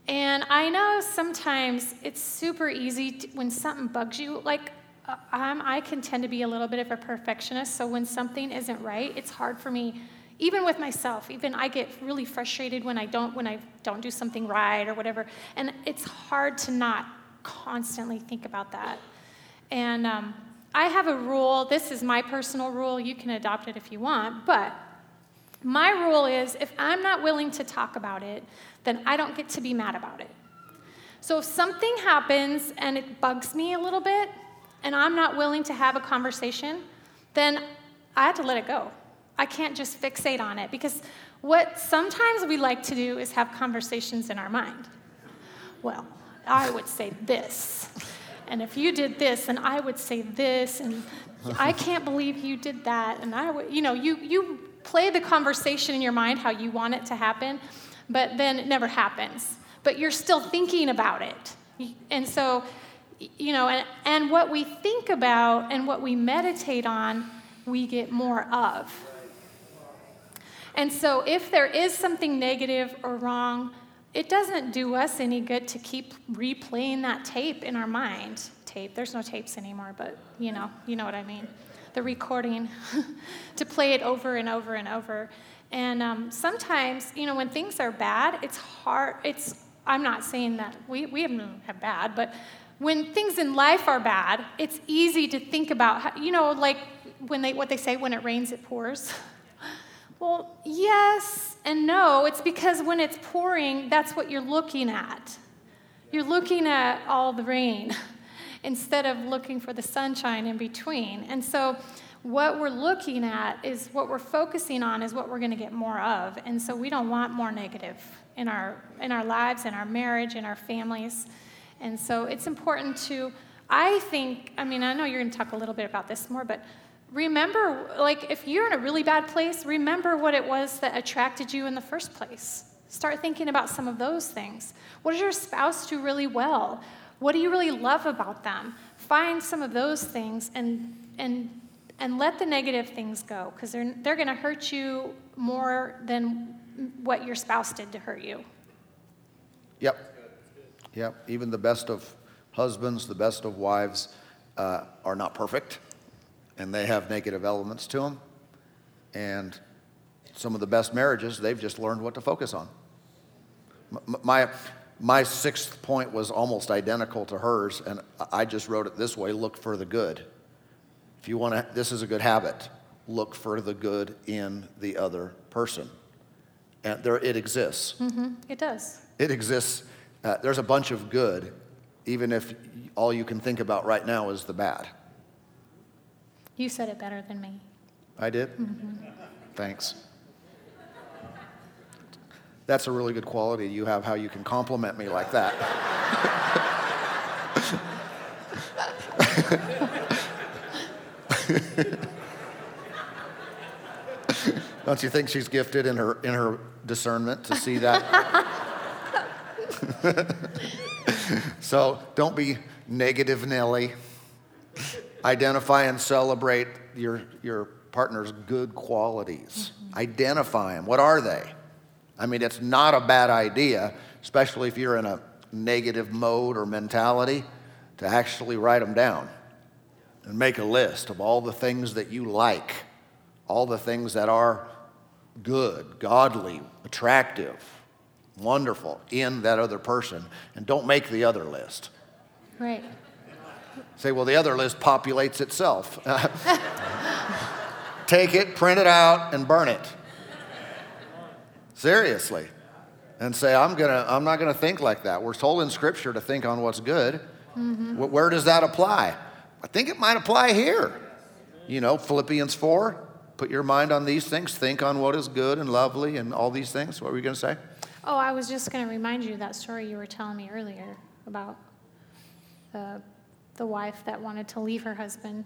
And I know sometimes it's super easy to, when something bugs you. Like, uh, I can tend to be a little bit of a perfectionist, so when something isn't right, it's hard for me even with myself even i get really frustrated when i don't when i don't do something right or whatever and it's hard to not constantly think about that. And um, i have a rule this is my personal rule you can adopt it if you want but my rule is if i'm not willing to talk about it then i don't get to be mad about it. So if something happens and it bugs me a little bit and i'm not willing to have a conversation then i have to let it go I can't just fixate on it because what sometimes we like to do is have conversations in our mind. Well, I would say this. And if you did this, and I would say this, and I can't believe you did that. And I would, you know, you, you play the conversation in your mind how you want it to happen, but then it never happens. But you're still thinking about it. And so, you know, and, and what we think about and what we meditate on, we get more of. And so if there is something negative or wrong, it doesn't do us any good to keep replaying that tape in our mind. Tape, there's no tapes anymore, but you know, you know what I mean. The recording, to play it over and over and over. And um, sometimes, you know, when things are bad, it's hard. It's I'm not saying that we, we haven't bad, but when things in life are bad, it's easy to think about, how, you know, like when they, what they say, when it rains, it pours. well, yes and no. It's because when it's pouring, that's what you're looking at. You're looking at all the rain instead of looking for the sunshine in between. And so, what we're looking at is what we're focusing on is what we're going to get more of. And so, we don't want more negative in our, in our lives, in our marriage, in our families. And so it's important to, I think, I mean, I know you're going to talk a little bit about this more, but remember, like, if you're in a really bad place, remember what it was that attracted you in the first place. Start thinking about some of those things. What does your spouse do really well? What do you really love about them? Find some of those things and, and, and let the negative things go because they're, they're going to hurt you more than what your spouse did to hurt you. Yep. Yep. Even the best of husbands, the best of wives uh, are not perfect, and they have negative elements to them. And some of the best marriages, they've just learned what to focus on. My, my sixth point was almost identical to hers, and I just wrote it this way look for the good. If you want to, this is a good habit. Look for the good in the other person. And there, it exists. Mm-hmm. It does. It exists. Uh, there's a bunch of good, even if all you can think about right now is the bad. You said it better than me. I did? Mm-hmm. Thanks. That's a really good quality you have, how you can compliment me like that. Don't you think she's gifted in her, in her discernment to see that? so don't be negative, Nelly. Identify and celebrate your, your partner's good qualities. Mm-hmm. Identify them. What are they? I mean, it's not a bad idea, especially if you're in a negative mode or mentality, to actually write them down and make a list of all the things that you like all the things that are good, godly, attractive, wonderful in that other person, and don't make the other list. Right. Say, well, the other list populates itself. Take it, print it out, and burn it. Seriously. And say, I'm, gonna, I'm not going to think like that. We're told in Scripture to think on what's good. Mm-hmm. Where does that apply? I think it might apply here. You know, Philippians 4 Put your mind on these things. Think on what is good and lovely and all these things. What were you going to say? Oh, I was just going to remind you that story you were telling me earlier about the, the wife that wanted to leave her husband.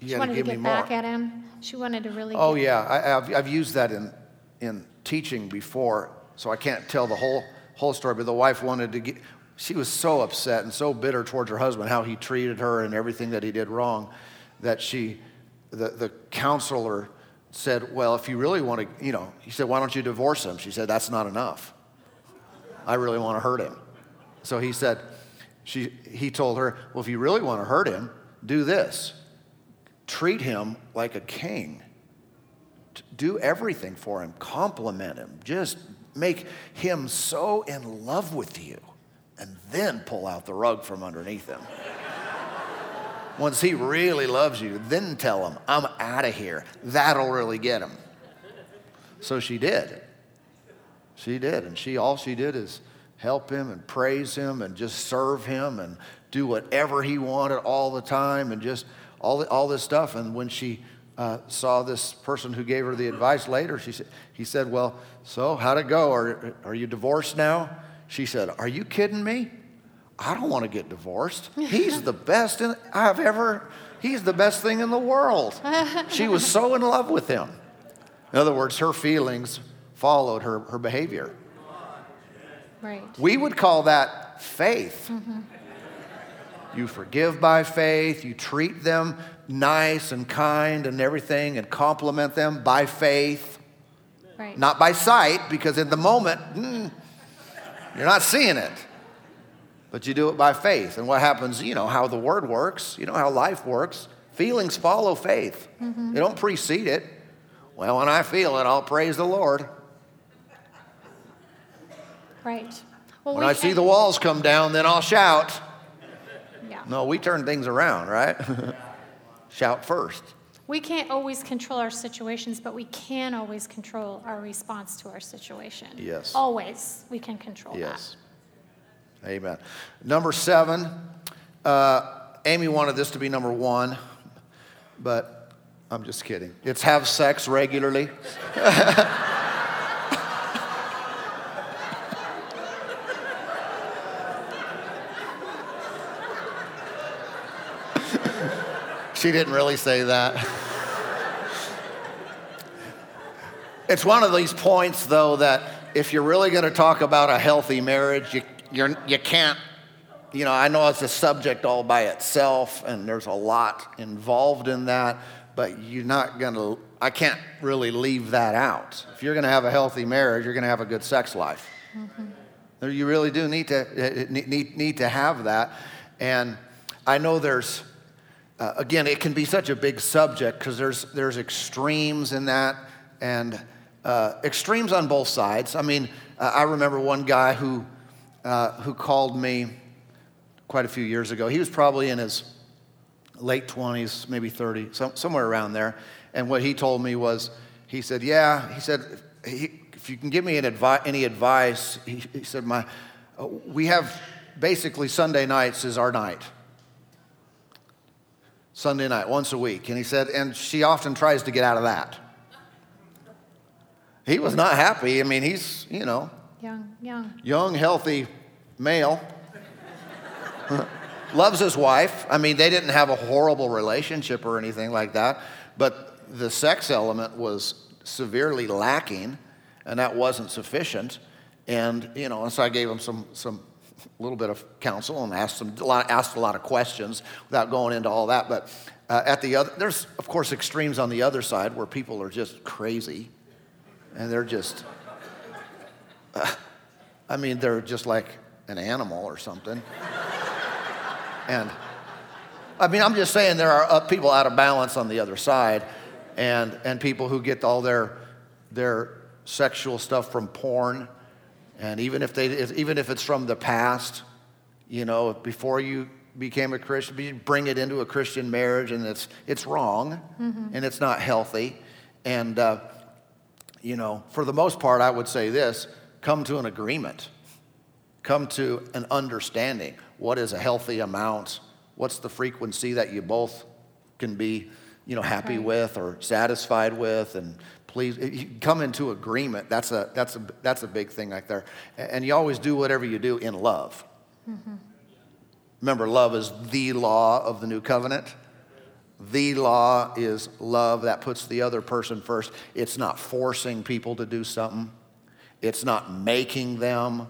You she wanted to, get back at him. She wanted to really. Oh yeah, I, have I've used that in in teaching before, so I can't tell the whole whole story. But the wife wanted to get. She was so upset and so bitter towards her husband, how he treated her and everything that he did wrong, that she the, the counselor said, Well, if you really want to, you know, he said, Why don't you divorce him? She said, That's not enough. I really want to hurt him. So he said, she, he told her, Well, if you really want to hurt him, do this treat him like a king. Do everything for him, compliment him, just make him so in love with you, and then pull out the rug from underneath him. Once he really loves you, then tell him, I'm out of here. That'll really get him. So she did. She did. And she all she did is help him and praise him and just serve him and do whatever he wanted all the time and just all, all this stuff. And when she uh, saw this person who gave her the advice later, she said, he said, Well, so how'd it go? Are, are you divorced now? She said, Are you kidding me? I don't want to get divorced. He's the best in, I've ever, he's the best thing in the world. She was so in love with him. In other words, her feelings followed her, her behavior. Right. We would call that faith. Mm-hmm. You forgive by faith. You treat them nice and kind and everything and compliment them by faith. Right. Not by sight, because in the moment, mm, you're not seeing it. But you do it by faith. And what happens, you know how the word works, you know how life works. Feelings follow faith, mm-hmm. they don't precede it. Well, when I feel it, I'll praise the Lord. Right. Well, When we I see the walls come down, then I'll shout. Yeah. No, we turn things around, right? shout first. We can't always control our situations, but we can always control our response to our situation. Yes. Always, we can control Yes. Amen. Number seven, uh, Amy wanted this to be number one, but I'm just kidding. It's have sex regularly. she didn't really say that. It's one of these points, though, that if you're really going to talk about a healthy marriage, you, you're, you can't, you know, I know it's a subject all by itself, and there's a lot involved in that, but you're not going to, I can't really leave that out. If you're going to have a healthy marriage, you're going to have a good sex life. You really do need to, need, need, need to have that. And I know there's, uh, again, it can be such a big subject because there's, there's extremes in that and uh, extremes on both sides. I mean, uh, I remember one guy who, uh, who called me quite a few years ago. He was probably in his late 20s, maybe 30, some, somewhere around there. And what he told me was, he said, Yeah, he said, if you can give me an advi- any advice, he, he said, my, uh, we have basically Sunday nights is our night. Sunday night, once a week. And he said, and she often tries to get out of that. He was not happy. I mean, he's, you know. Young, young. young, healthy male. Loves his wife. I mean, they didn't have a horrible relationship or anything like that, but the sex element was severely lacking, and that wasn't sufficient. And you know, and so I gave him some some little bit of counsel and asked lot, asked a lot of questions without going into all that. But uh, at the other, there's of course extremes on the other side where people are just crazy, and they're just. I mean, they're just like an animal or something. and I mean, I'm just saying there are uh, people out of balance on the other side, and, and people who get all their, their sexual stuff from porn. And even if, they, if- even if it's from the past, you know, before you became a Christian, you bring it into a Christian marriage, and it's, it's wrong, and it's not healthy. And, uh, you know, for the most part, I would say this come to an agreement, come to an understanding. What is a healthy amount? What's the frequency that you both can be, you know, happy Right. with or satisfied with? And please, you come into agreement. That's a, that's a, that's a big thing right there. And you always do whatever you do in love. Mm-hmm. Remember, love is the law of the new covenant. The law is love that puts the other person first. It's not forcing people to do something, it's not making them.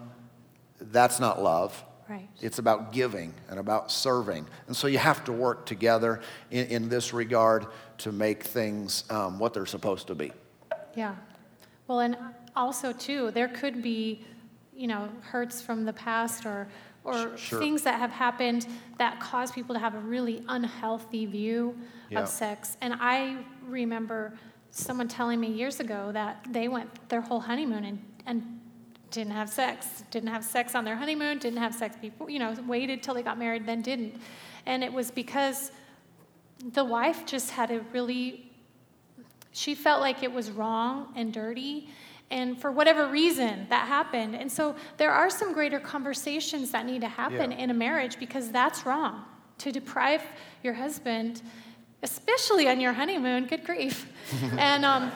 That's not love. Right. It's about giving and about serving. And so you have to work together in, in this regard to make things um, what they're supposed to be. Yeah. Well, and also too, there could be, you know, hurts from the past or or Sure. things that have happened that cause people to have a really unhealthy view Yeah. of sex. And I remember someone telling me years ago that they went their whole honeymoon and, and didn't have sex, didn't have sex on their honeymoon, didn't have sex before, you know, waited till they got married, then didn't. And it was because the wife just had a really she felt like it was wrong and dirty and for whatever reason that happened and so there are some greater conversations that need to happen Yeah. in a marriage because that's wrong to deprive your husband especially on your honeymoon good grief and um,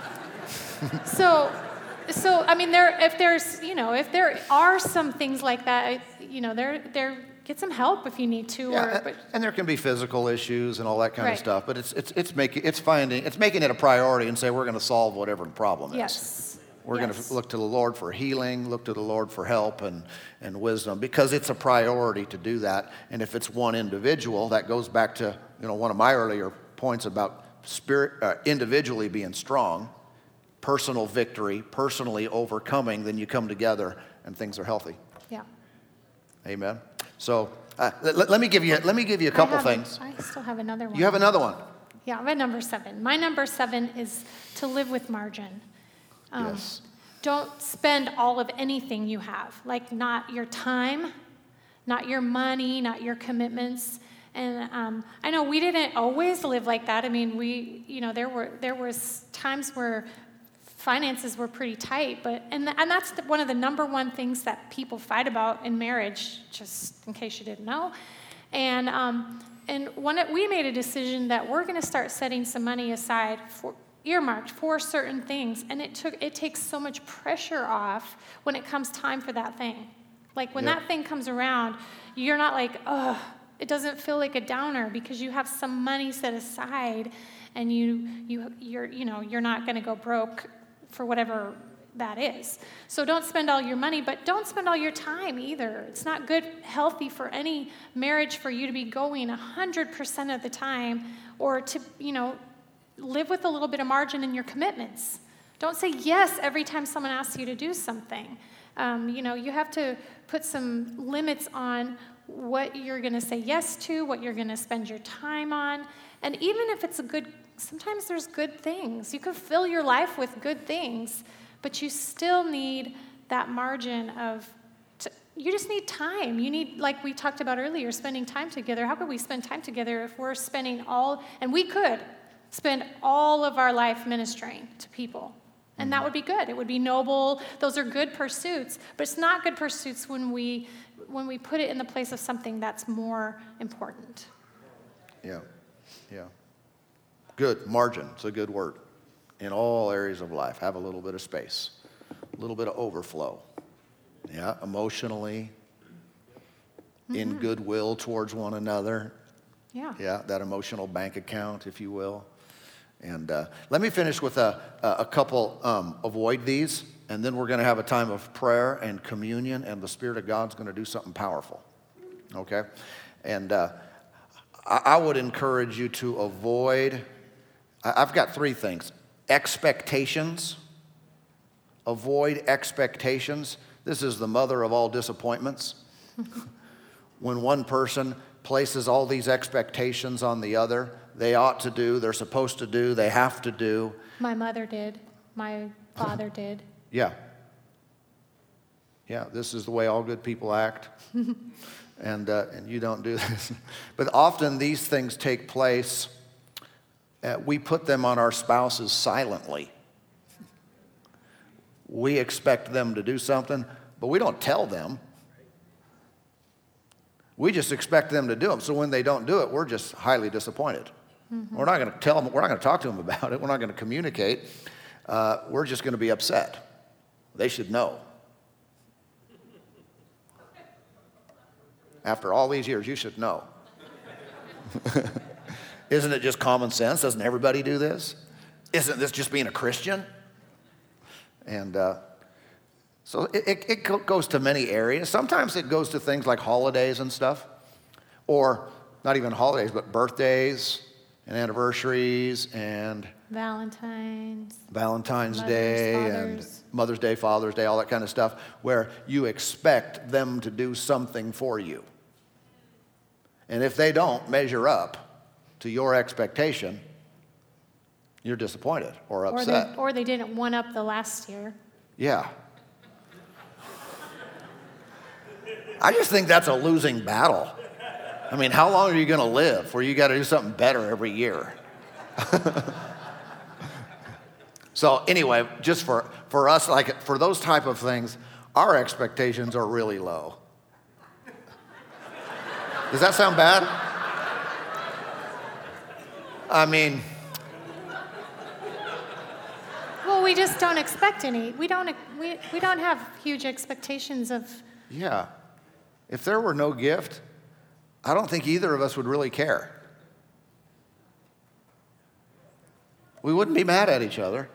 so so i mean there if there's you know if there are some things like that you know there there get some help if you need to Yeah, or and, but, and there can be physical issues and all that kind Right. of stuff, but it's, it's, it's, making, it's, finding, it's making it a priority and say we're going to solve whatever the problem is. yes We're going to look to the Lord for healing, look to the Lord for help and, and wisdom because it's a priority to do that. And if it's one individual, that goes back to you know, one of my earlier points about spirit, uh, individually being strong, personal victory, personally overcoming, then you come together and things are healthy. Yeah. Amen. So uh, let, let me give you, let me give you a couple I things. I still have another one. You have another one. Yeah, I'm at number seven. My number seven is to live with margin. Um, Yes. Don't spend all of anything you have, like not your time, not your money, not your commitments. And um, I know we didn't always live like that. I mean, we, you know, there were there was times where finances were pretty tight, but and and that's the, one of the number one things that people fight about in marriage. Just in case you didn't know, and um, and one we made a decision that we're going to start setting some money aside for earmarked for certain things, and it took it takes so much pressure off when it comes time for that thing. Like when Yep. that thing comes around, you're not like, oh, it doesn't feel like a downer because you have some money set aside, and you you you're you know you're not going to go broke for whatever that is. So don't spend all your money, but don't spend all your time either. It's not good, healthy for any marriage for you to be going 100% of the time or to, you know, live with a little bit of margin in your commitments. Don't say yes every time someone asks you to do something. Um, you know, you have to put some limits on what you're going to say yes to, what you're going to spend your time on. And even if it's a good, sometimes there's good things. You can fill your life with good things, but you still need that margin of, t- you just need time. You need, like we talked about earlier, spending time together. How could we spend time together if we're spending all, and we could spend all of our life ministering to people? And that mm-hmm. would be good. It would be noble. Those are good pursuits, but it's not good pursuits when we when we put it in the place of something that's more important. Yeah, yeah. Good, margin, it's a good word. In all areas of life, have a little bit of space, a little bit of overflow. Yeah, emotionally, in goodwill towards one another. Yeah. Yeah, that emotional bank account, if you will. And uh, let me finish with a, a couple, um, avoid these, and then we're going to have a time of prayer and communion, and the Spirit of God's going to do something powerful. Okay? And uh, I, I would encourage you to avoid, I've got three things expectations. Avoid expectations. This is the mother of all disappointments when one person places all these expectations on the other, they ought to do, they're supposed to do, they have to do. My mother did. My father did. Yeah. Yeah, this is the way all good people act. and, uh, and you don't do this. but often these things take place, uh, we put them on our spouses silently. We expect them to do something, but we don't tell them. We just expect them to do them. So when they don't do it, we're just highly disappointed. We're not going to tell them, we're not going to talk to them about it, we're not going to communicate. Uh, we're just going to be upset. They should know. After all these years, you should know. Isn't it just common sense? Doesn't everybody do this? Isn't this just being a Christian? And uh, so it, it, it goes to many areas. Sometimes it goes to things like holidays and stuff, or not even holidays, but birthdays and anniversaries and Valentine's. Valentine's Mother's, Day and Mother's Day, Father's Day, all that kind of stuff, where you expect them to do something for you. And if they don't measure up to your expectation, you're disappointed or Or upset. they, or they didn't one up the last year. Yeah. I just think that's a losing battle. I mean, how long are you going to live where you got to do something better every year? so anyway, just for, for us, like for those type of things, our expectations are really low. Does that sound bad? I mean, Well, we just don't expect any. We don't, we, we don't have huge expectations of, yeah. If there were no gift, I don't think either of us would really care. We wouldn't be mad at each other.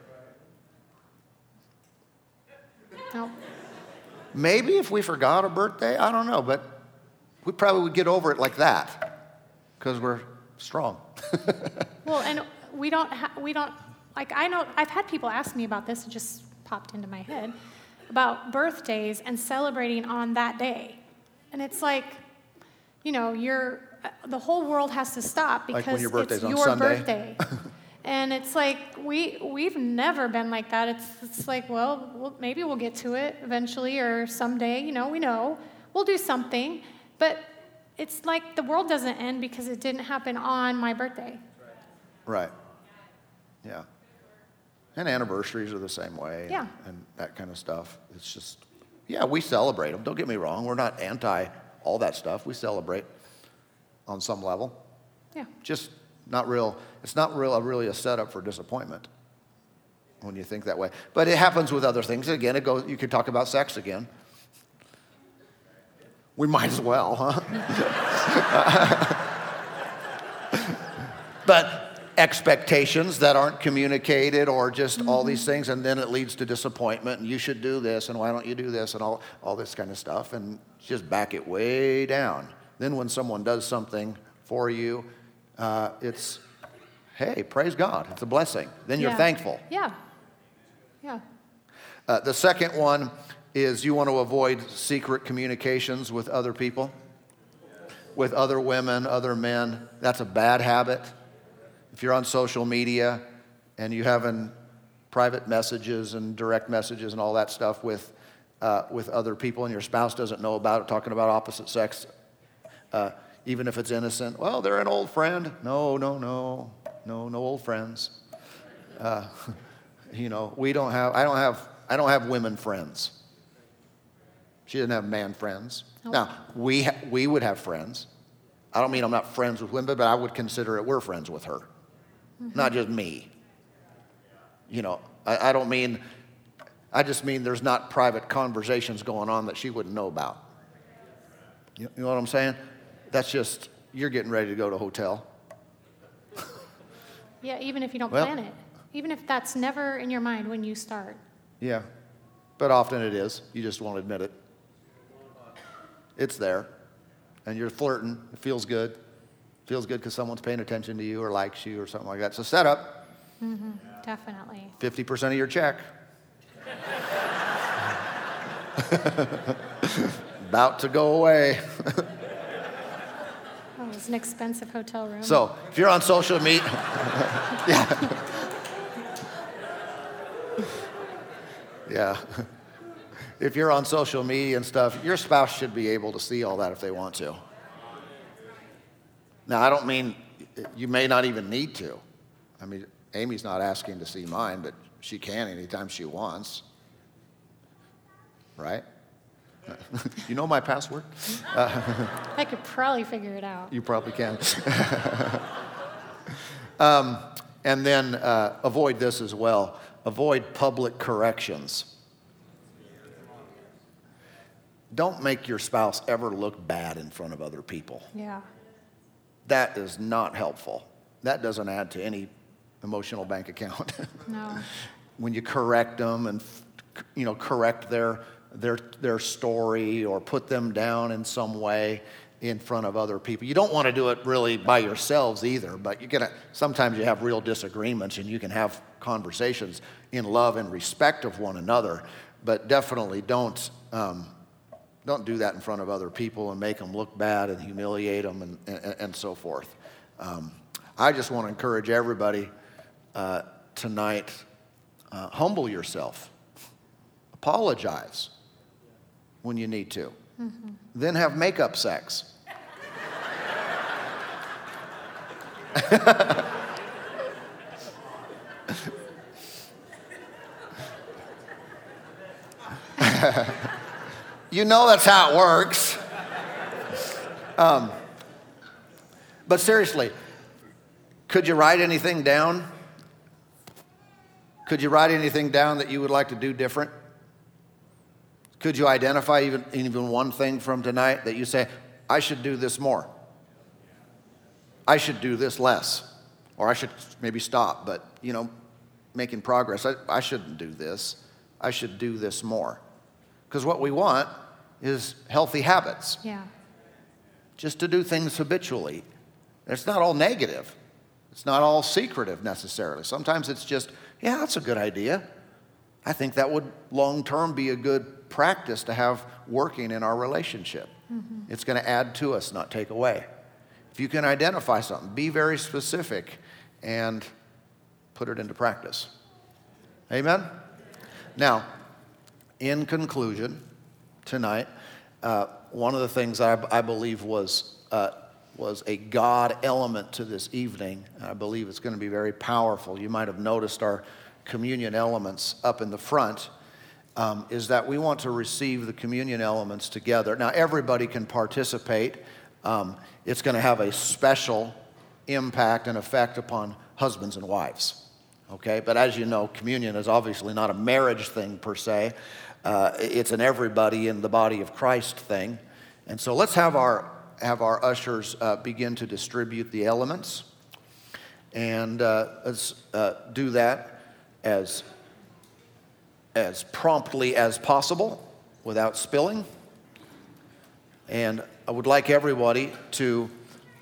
Nope. Maybe if we forgot a birthday, I don't know, but we probably would get over it like that because we're strong. Well, and we don't, ha- we don't, like, I know, I've had people ask me about this, it just popped into my head, about birthdays and celebrating on that day. And it's like, you know, you're, uh, the whole world has to stop Like because your it's your Sunday? birthday. And it's like, we, we've never been like that. It's, it's like, well, well, maybe we'll get to it eventually or someday, you know, we know. We'll do something. But it's like the world doesn't end because it didn't happen on my birthday. right. Yeah. And anniversaries are the same way. Yeah. And that kind of stuff. It's just, yeah, we celebrate them. Don't get me wrong. We're not anti all that stuff. We celebrate on some level. Yeah. Just not real, it's not real, really a setup for disappointment when you think that way. But it happens with other things. Again, it goes, you could talk about sex again. We might as well, huh? but expectations that aren't communicated or just all these things, and then it leads to disappointment, and you should do this, and why don't you do this, and all, all this kind of stuff, and just back it way down. Then when someone does something for you, uh, it's, hey, praise God, it's a blessing. Then you're Yeah. thankful. Yeah. Yeah. Uh, the second one is you want to avoid secret communications with other people, with other women, other men. That's a bad habit. If you're on social media and you're having private messages and direct messages and all that stuff with, uh, with other people and your spouse doesn't know about it, talking about opposite sex, uh, even if it's innocent, well, they're an old friend. No, no, no, no, no old friends. Uh, you know, we don't have, I don't have, I don't have women friends. She didn't have man friends. Now, we, ha- we would have friends. I don't mean I'm not friends with women, but I would consider it we're friends with her, mm-hmm. not just me. You know, I, I don't mean, I just mean there's not private conversations going on that she wouldn't know about. You, you know what I'm saying? That's just, you're getting ready to go to a hotel. Yeah, even if you don't Well- plan it. Even if that's never in your mind when you start. Yeah, but often it is. You just won't admit it. It's there, and you're flirting. It feels good. feels good because someone's paying attention to you or likes you or something like that. So set up mm-hmm, Definitely. 50% of your check. About to go away. Oh, it's an expensive hotel room. So if you're on social media, yeah. yeah. If you're on social media and stuff, your spouse should be able to see all that if they want to. Now, I don't mean you may not even need to. I mean, Amy's not asking to see mine, but she can anytime she wants. Right? you know my password? I could probably figure it out. You probably can. um, and then uh, avoid this as well avoid public corrections. Don't make your spouse ever look bad in front of other people. Yeah. That is not helpful. That doesn't add to any emotional bank account. No. when you correct them and you know correct their their their story or put them down in some way in front of other people. You don't want to do it really by yourselves either, but you can sometimes you have real disagreements and you can have conversations in love and respect of one another, but definitely don't um, don't do that in front of other people and make them look bad and humiliate them and, and, and so forth. Um, I just want to encourage everybody uh, tonight uh, humble yourself, apologize when you need to, then have makeup sex. you know that's how it works. Um, but seriously, could you write anything down? Could you write anything down that you would like to do different? Could you identify even, even one thing from tonight that you say, I should do this more? I should do this less. Or I should maybe stop, but, you know, making progress. I, I shouldn't do this. I should do this more. Because what we want is healthy habits, Yeah. just to do things habitually. It's not all negative, it's not all secretive necessarily. Sometimes it's just, yeah, that's a good idea. I think that would long term be a good practice to have working in our relationship. Mm-hmm. It's going to add to us, not take away. If you can identify something, be very specific and put it into practice. Amen? Now, in conclusion, tonight, uh, one of the things I, I believe was, uh, was a God element to this evening, I believe it's going to be very powerful. You might have noticed our communion elements up in the front. Um, is that we want to receive the communion elements together. Now, everybody can participate. Um, it's going to have a special impact and effect upon husbands and wives. Okay, but as you know, communion is obviously not a marriage thing per se. Uh, it's an everybody in the body of Christ thing. And so let's have our, have our ushers uh, begin to distribute the elements. And uh, let's uh, do that as, as promptly as possible without spilling. And I would like everybody to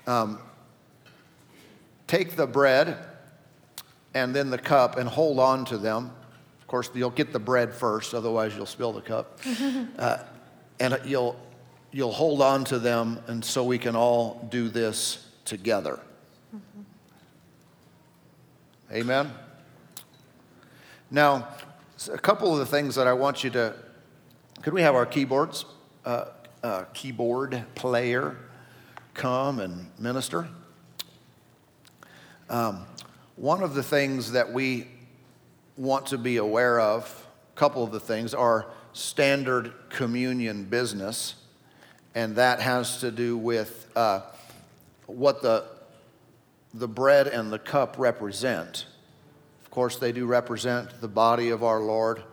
um, take the bread and then the cup and hold on to them. Of course, you'll get the bread first, otherwise, you'll spill the cup. uh, and you'll, you'll hold on to them, and so we can all do this together. Amen? Now, a couple of the things that I want you to. Could we have our keyboards, uh, uh, keyboard player come and minister? Um, one of the things that we want to be aware of, a couple of the things, are standard communion business, and that has to do with uh, what the, the bread and the cup represent. Of course, they do represent the body of our Lord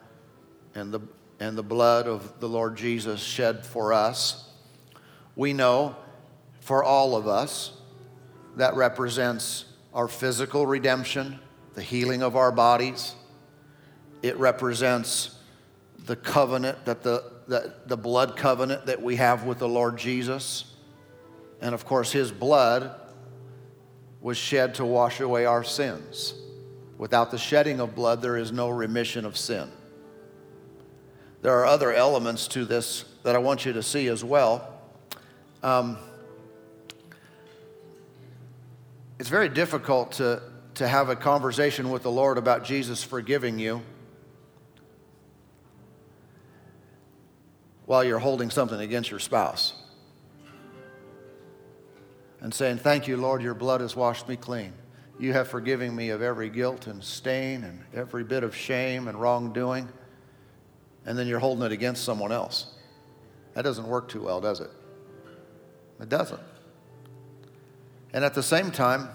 and the, and the blood of the Lord Jesus shed for us. We know for all of us that represents our physical redemption, the healing of our bodies. It represents the covenant that the, the, the blood covenant that we have with the Lord Jesus. And of course, his blood was shed to wash away our sins. Without the shedding of blood, there is no remission of sin. There are other elements to this that I want you to see as well. Um, it's very difficult to, to have a conversation with the Lord about Jesus forgiving you while you're holding something against your spouse and saying, Thank you, Lord, your blood has washed me clean. You have forgiven me of every guilt and stain and every bit of shame and wrongdoing. And then you're holding it against someone else. That doesn't work too well, does it? It doesn't. And at the same time,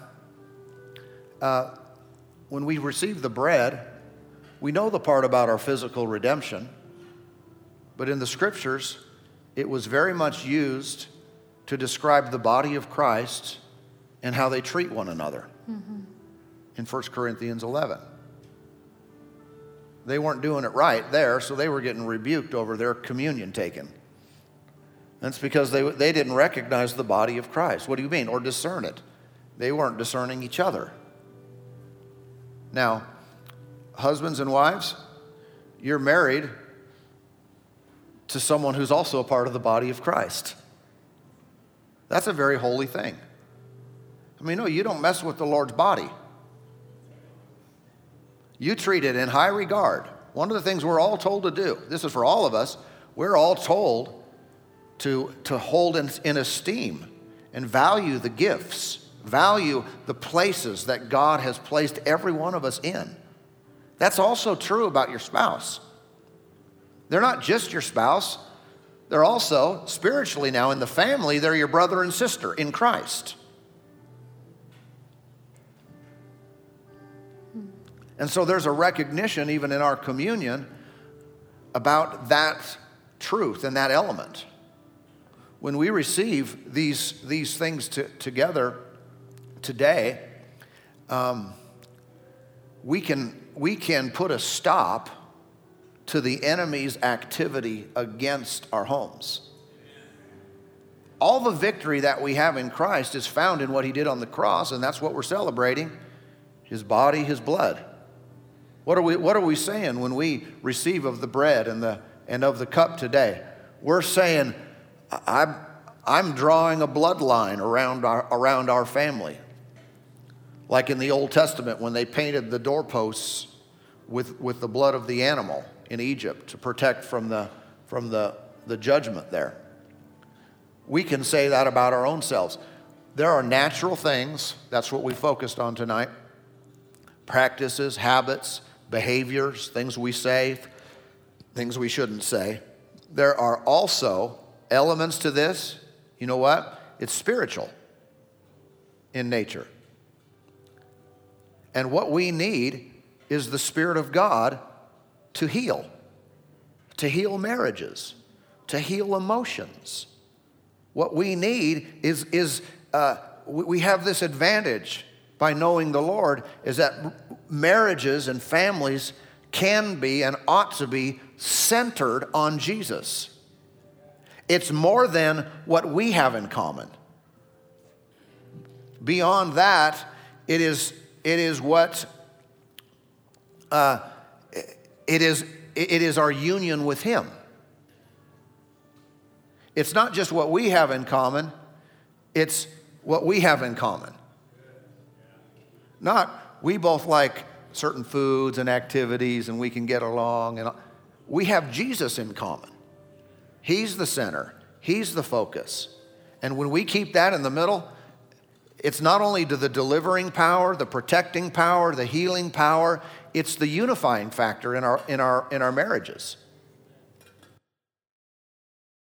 uh, when we receive the bread, we know the part about our physical redemption, but in the scriptures, it was very much used to describe the body of Christ and how they treat one another mm-hmm. in 1 Corinthians 11. They weren't doing it right there, so they were getting rebuked over their communion taken. That's because they, they didn't recognize the body of Christ. What do you mean? Or discern it. They weren't discerning each other. Now, husbands and wives, you're married to someone who's also a part of the body of Christ. That's a very holy thing. I mean, no, you don't mess with the Lord's body. You treat it in high regard. One of the things we're all told to do, this is for all of us, we're all told to, to hold in, in esteem and value the gifts, value the places that God has placed every one of us in. That's also true about your spouse. They're not just your spouse, they're also spiritually now in the family, they're your brother and sister in Christ. And so there's a recognition, even in our communion, about that truth and that element. When we receive these, these things to, together today, um, we, can, we can put a stop to the enemy's activity against our homes. All the victory that we have in Christ is found in what he did on the cross, and that's what we're celebrating his body, his blood. What are we, what are we saying when we receive of the bread and, the, and of the cup today? We're saying, I'm, I'm drawing a bloodline around our, around our family. Like in the Old Testament when they painted the doorposts with, with the blood of the animal in Egypt to protect from the, from the, the judgment there. We can say that about our own selves. There are natural things, that's what we focused on tonight practices, habits, behaviors, things we say, things we shouldn't say. There are also elements to this. You know what? It's spiritual in nature. And what we need is the Spirit of God to heal, to heal marriages, to heal emotions. What we need is, is uh, we have this advantage by knowing the Lord is that marriages and families can be and ought to be centered on Jesus. It's more than what we have in common. Beyond that, it is, it is what uh, it, is, it is our union with Him. It's not just what we have in common, it's what we have in common. Not we both like certain foods and activities and we can get along and we have Jesus in common. He's the center. He's the focus. And when we keep that in the middle, it's not only to the delivering power, the protecting power, the healing power, it's the unifying factor in our, in our, in our marriages.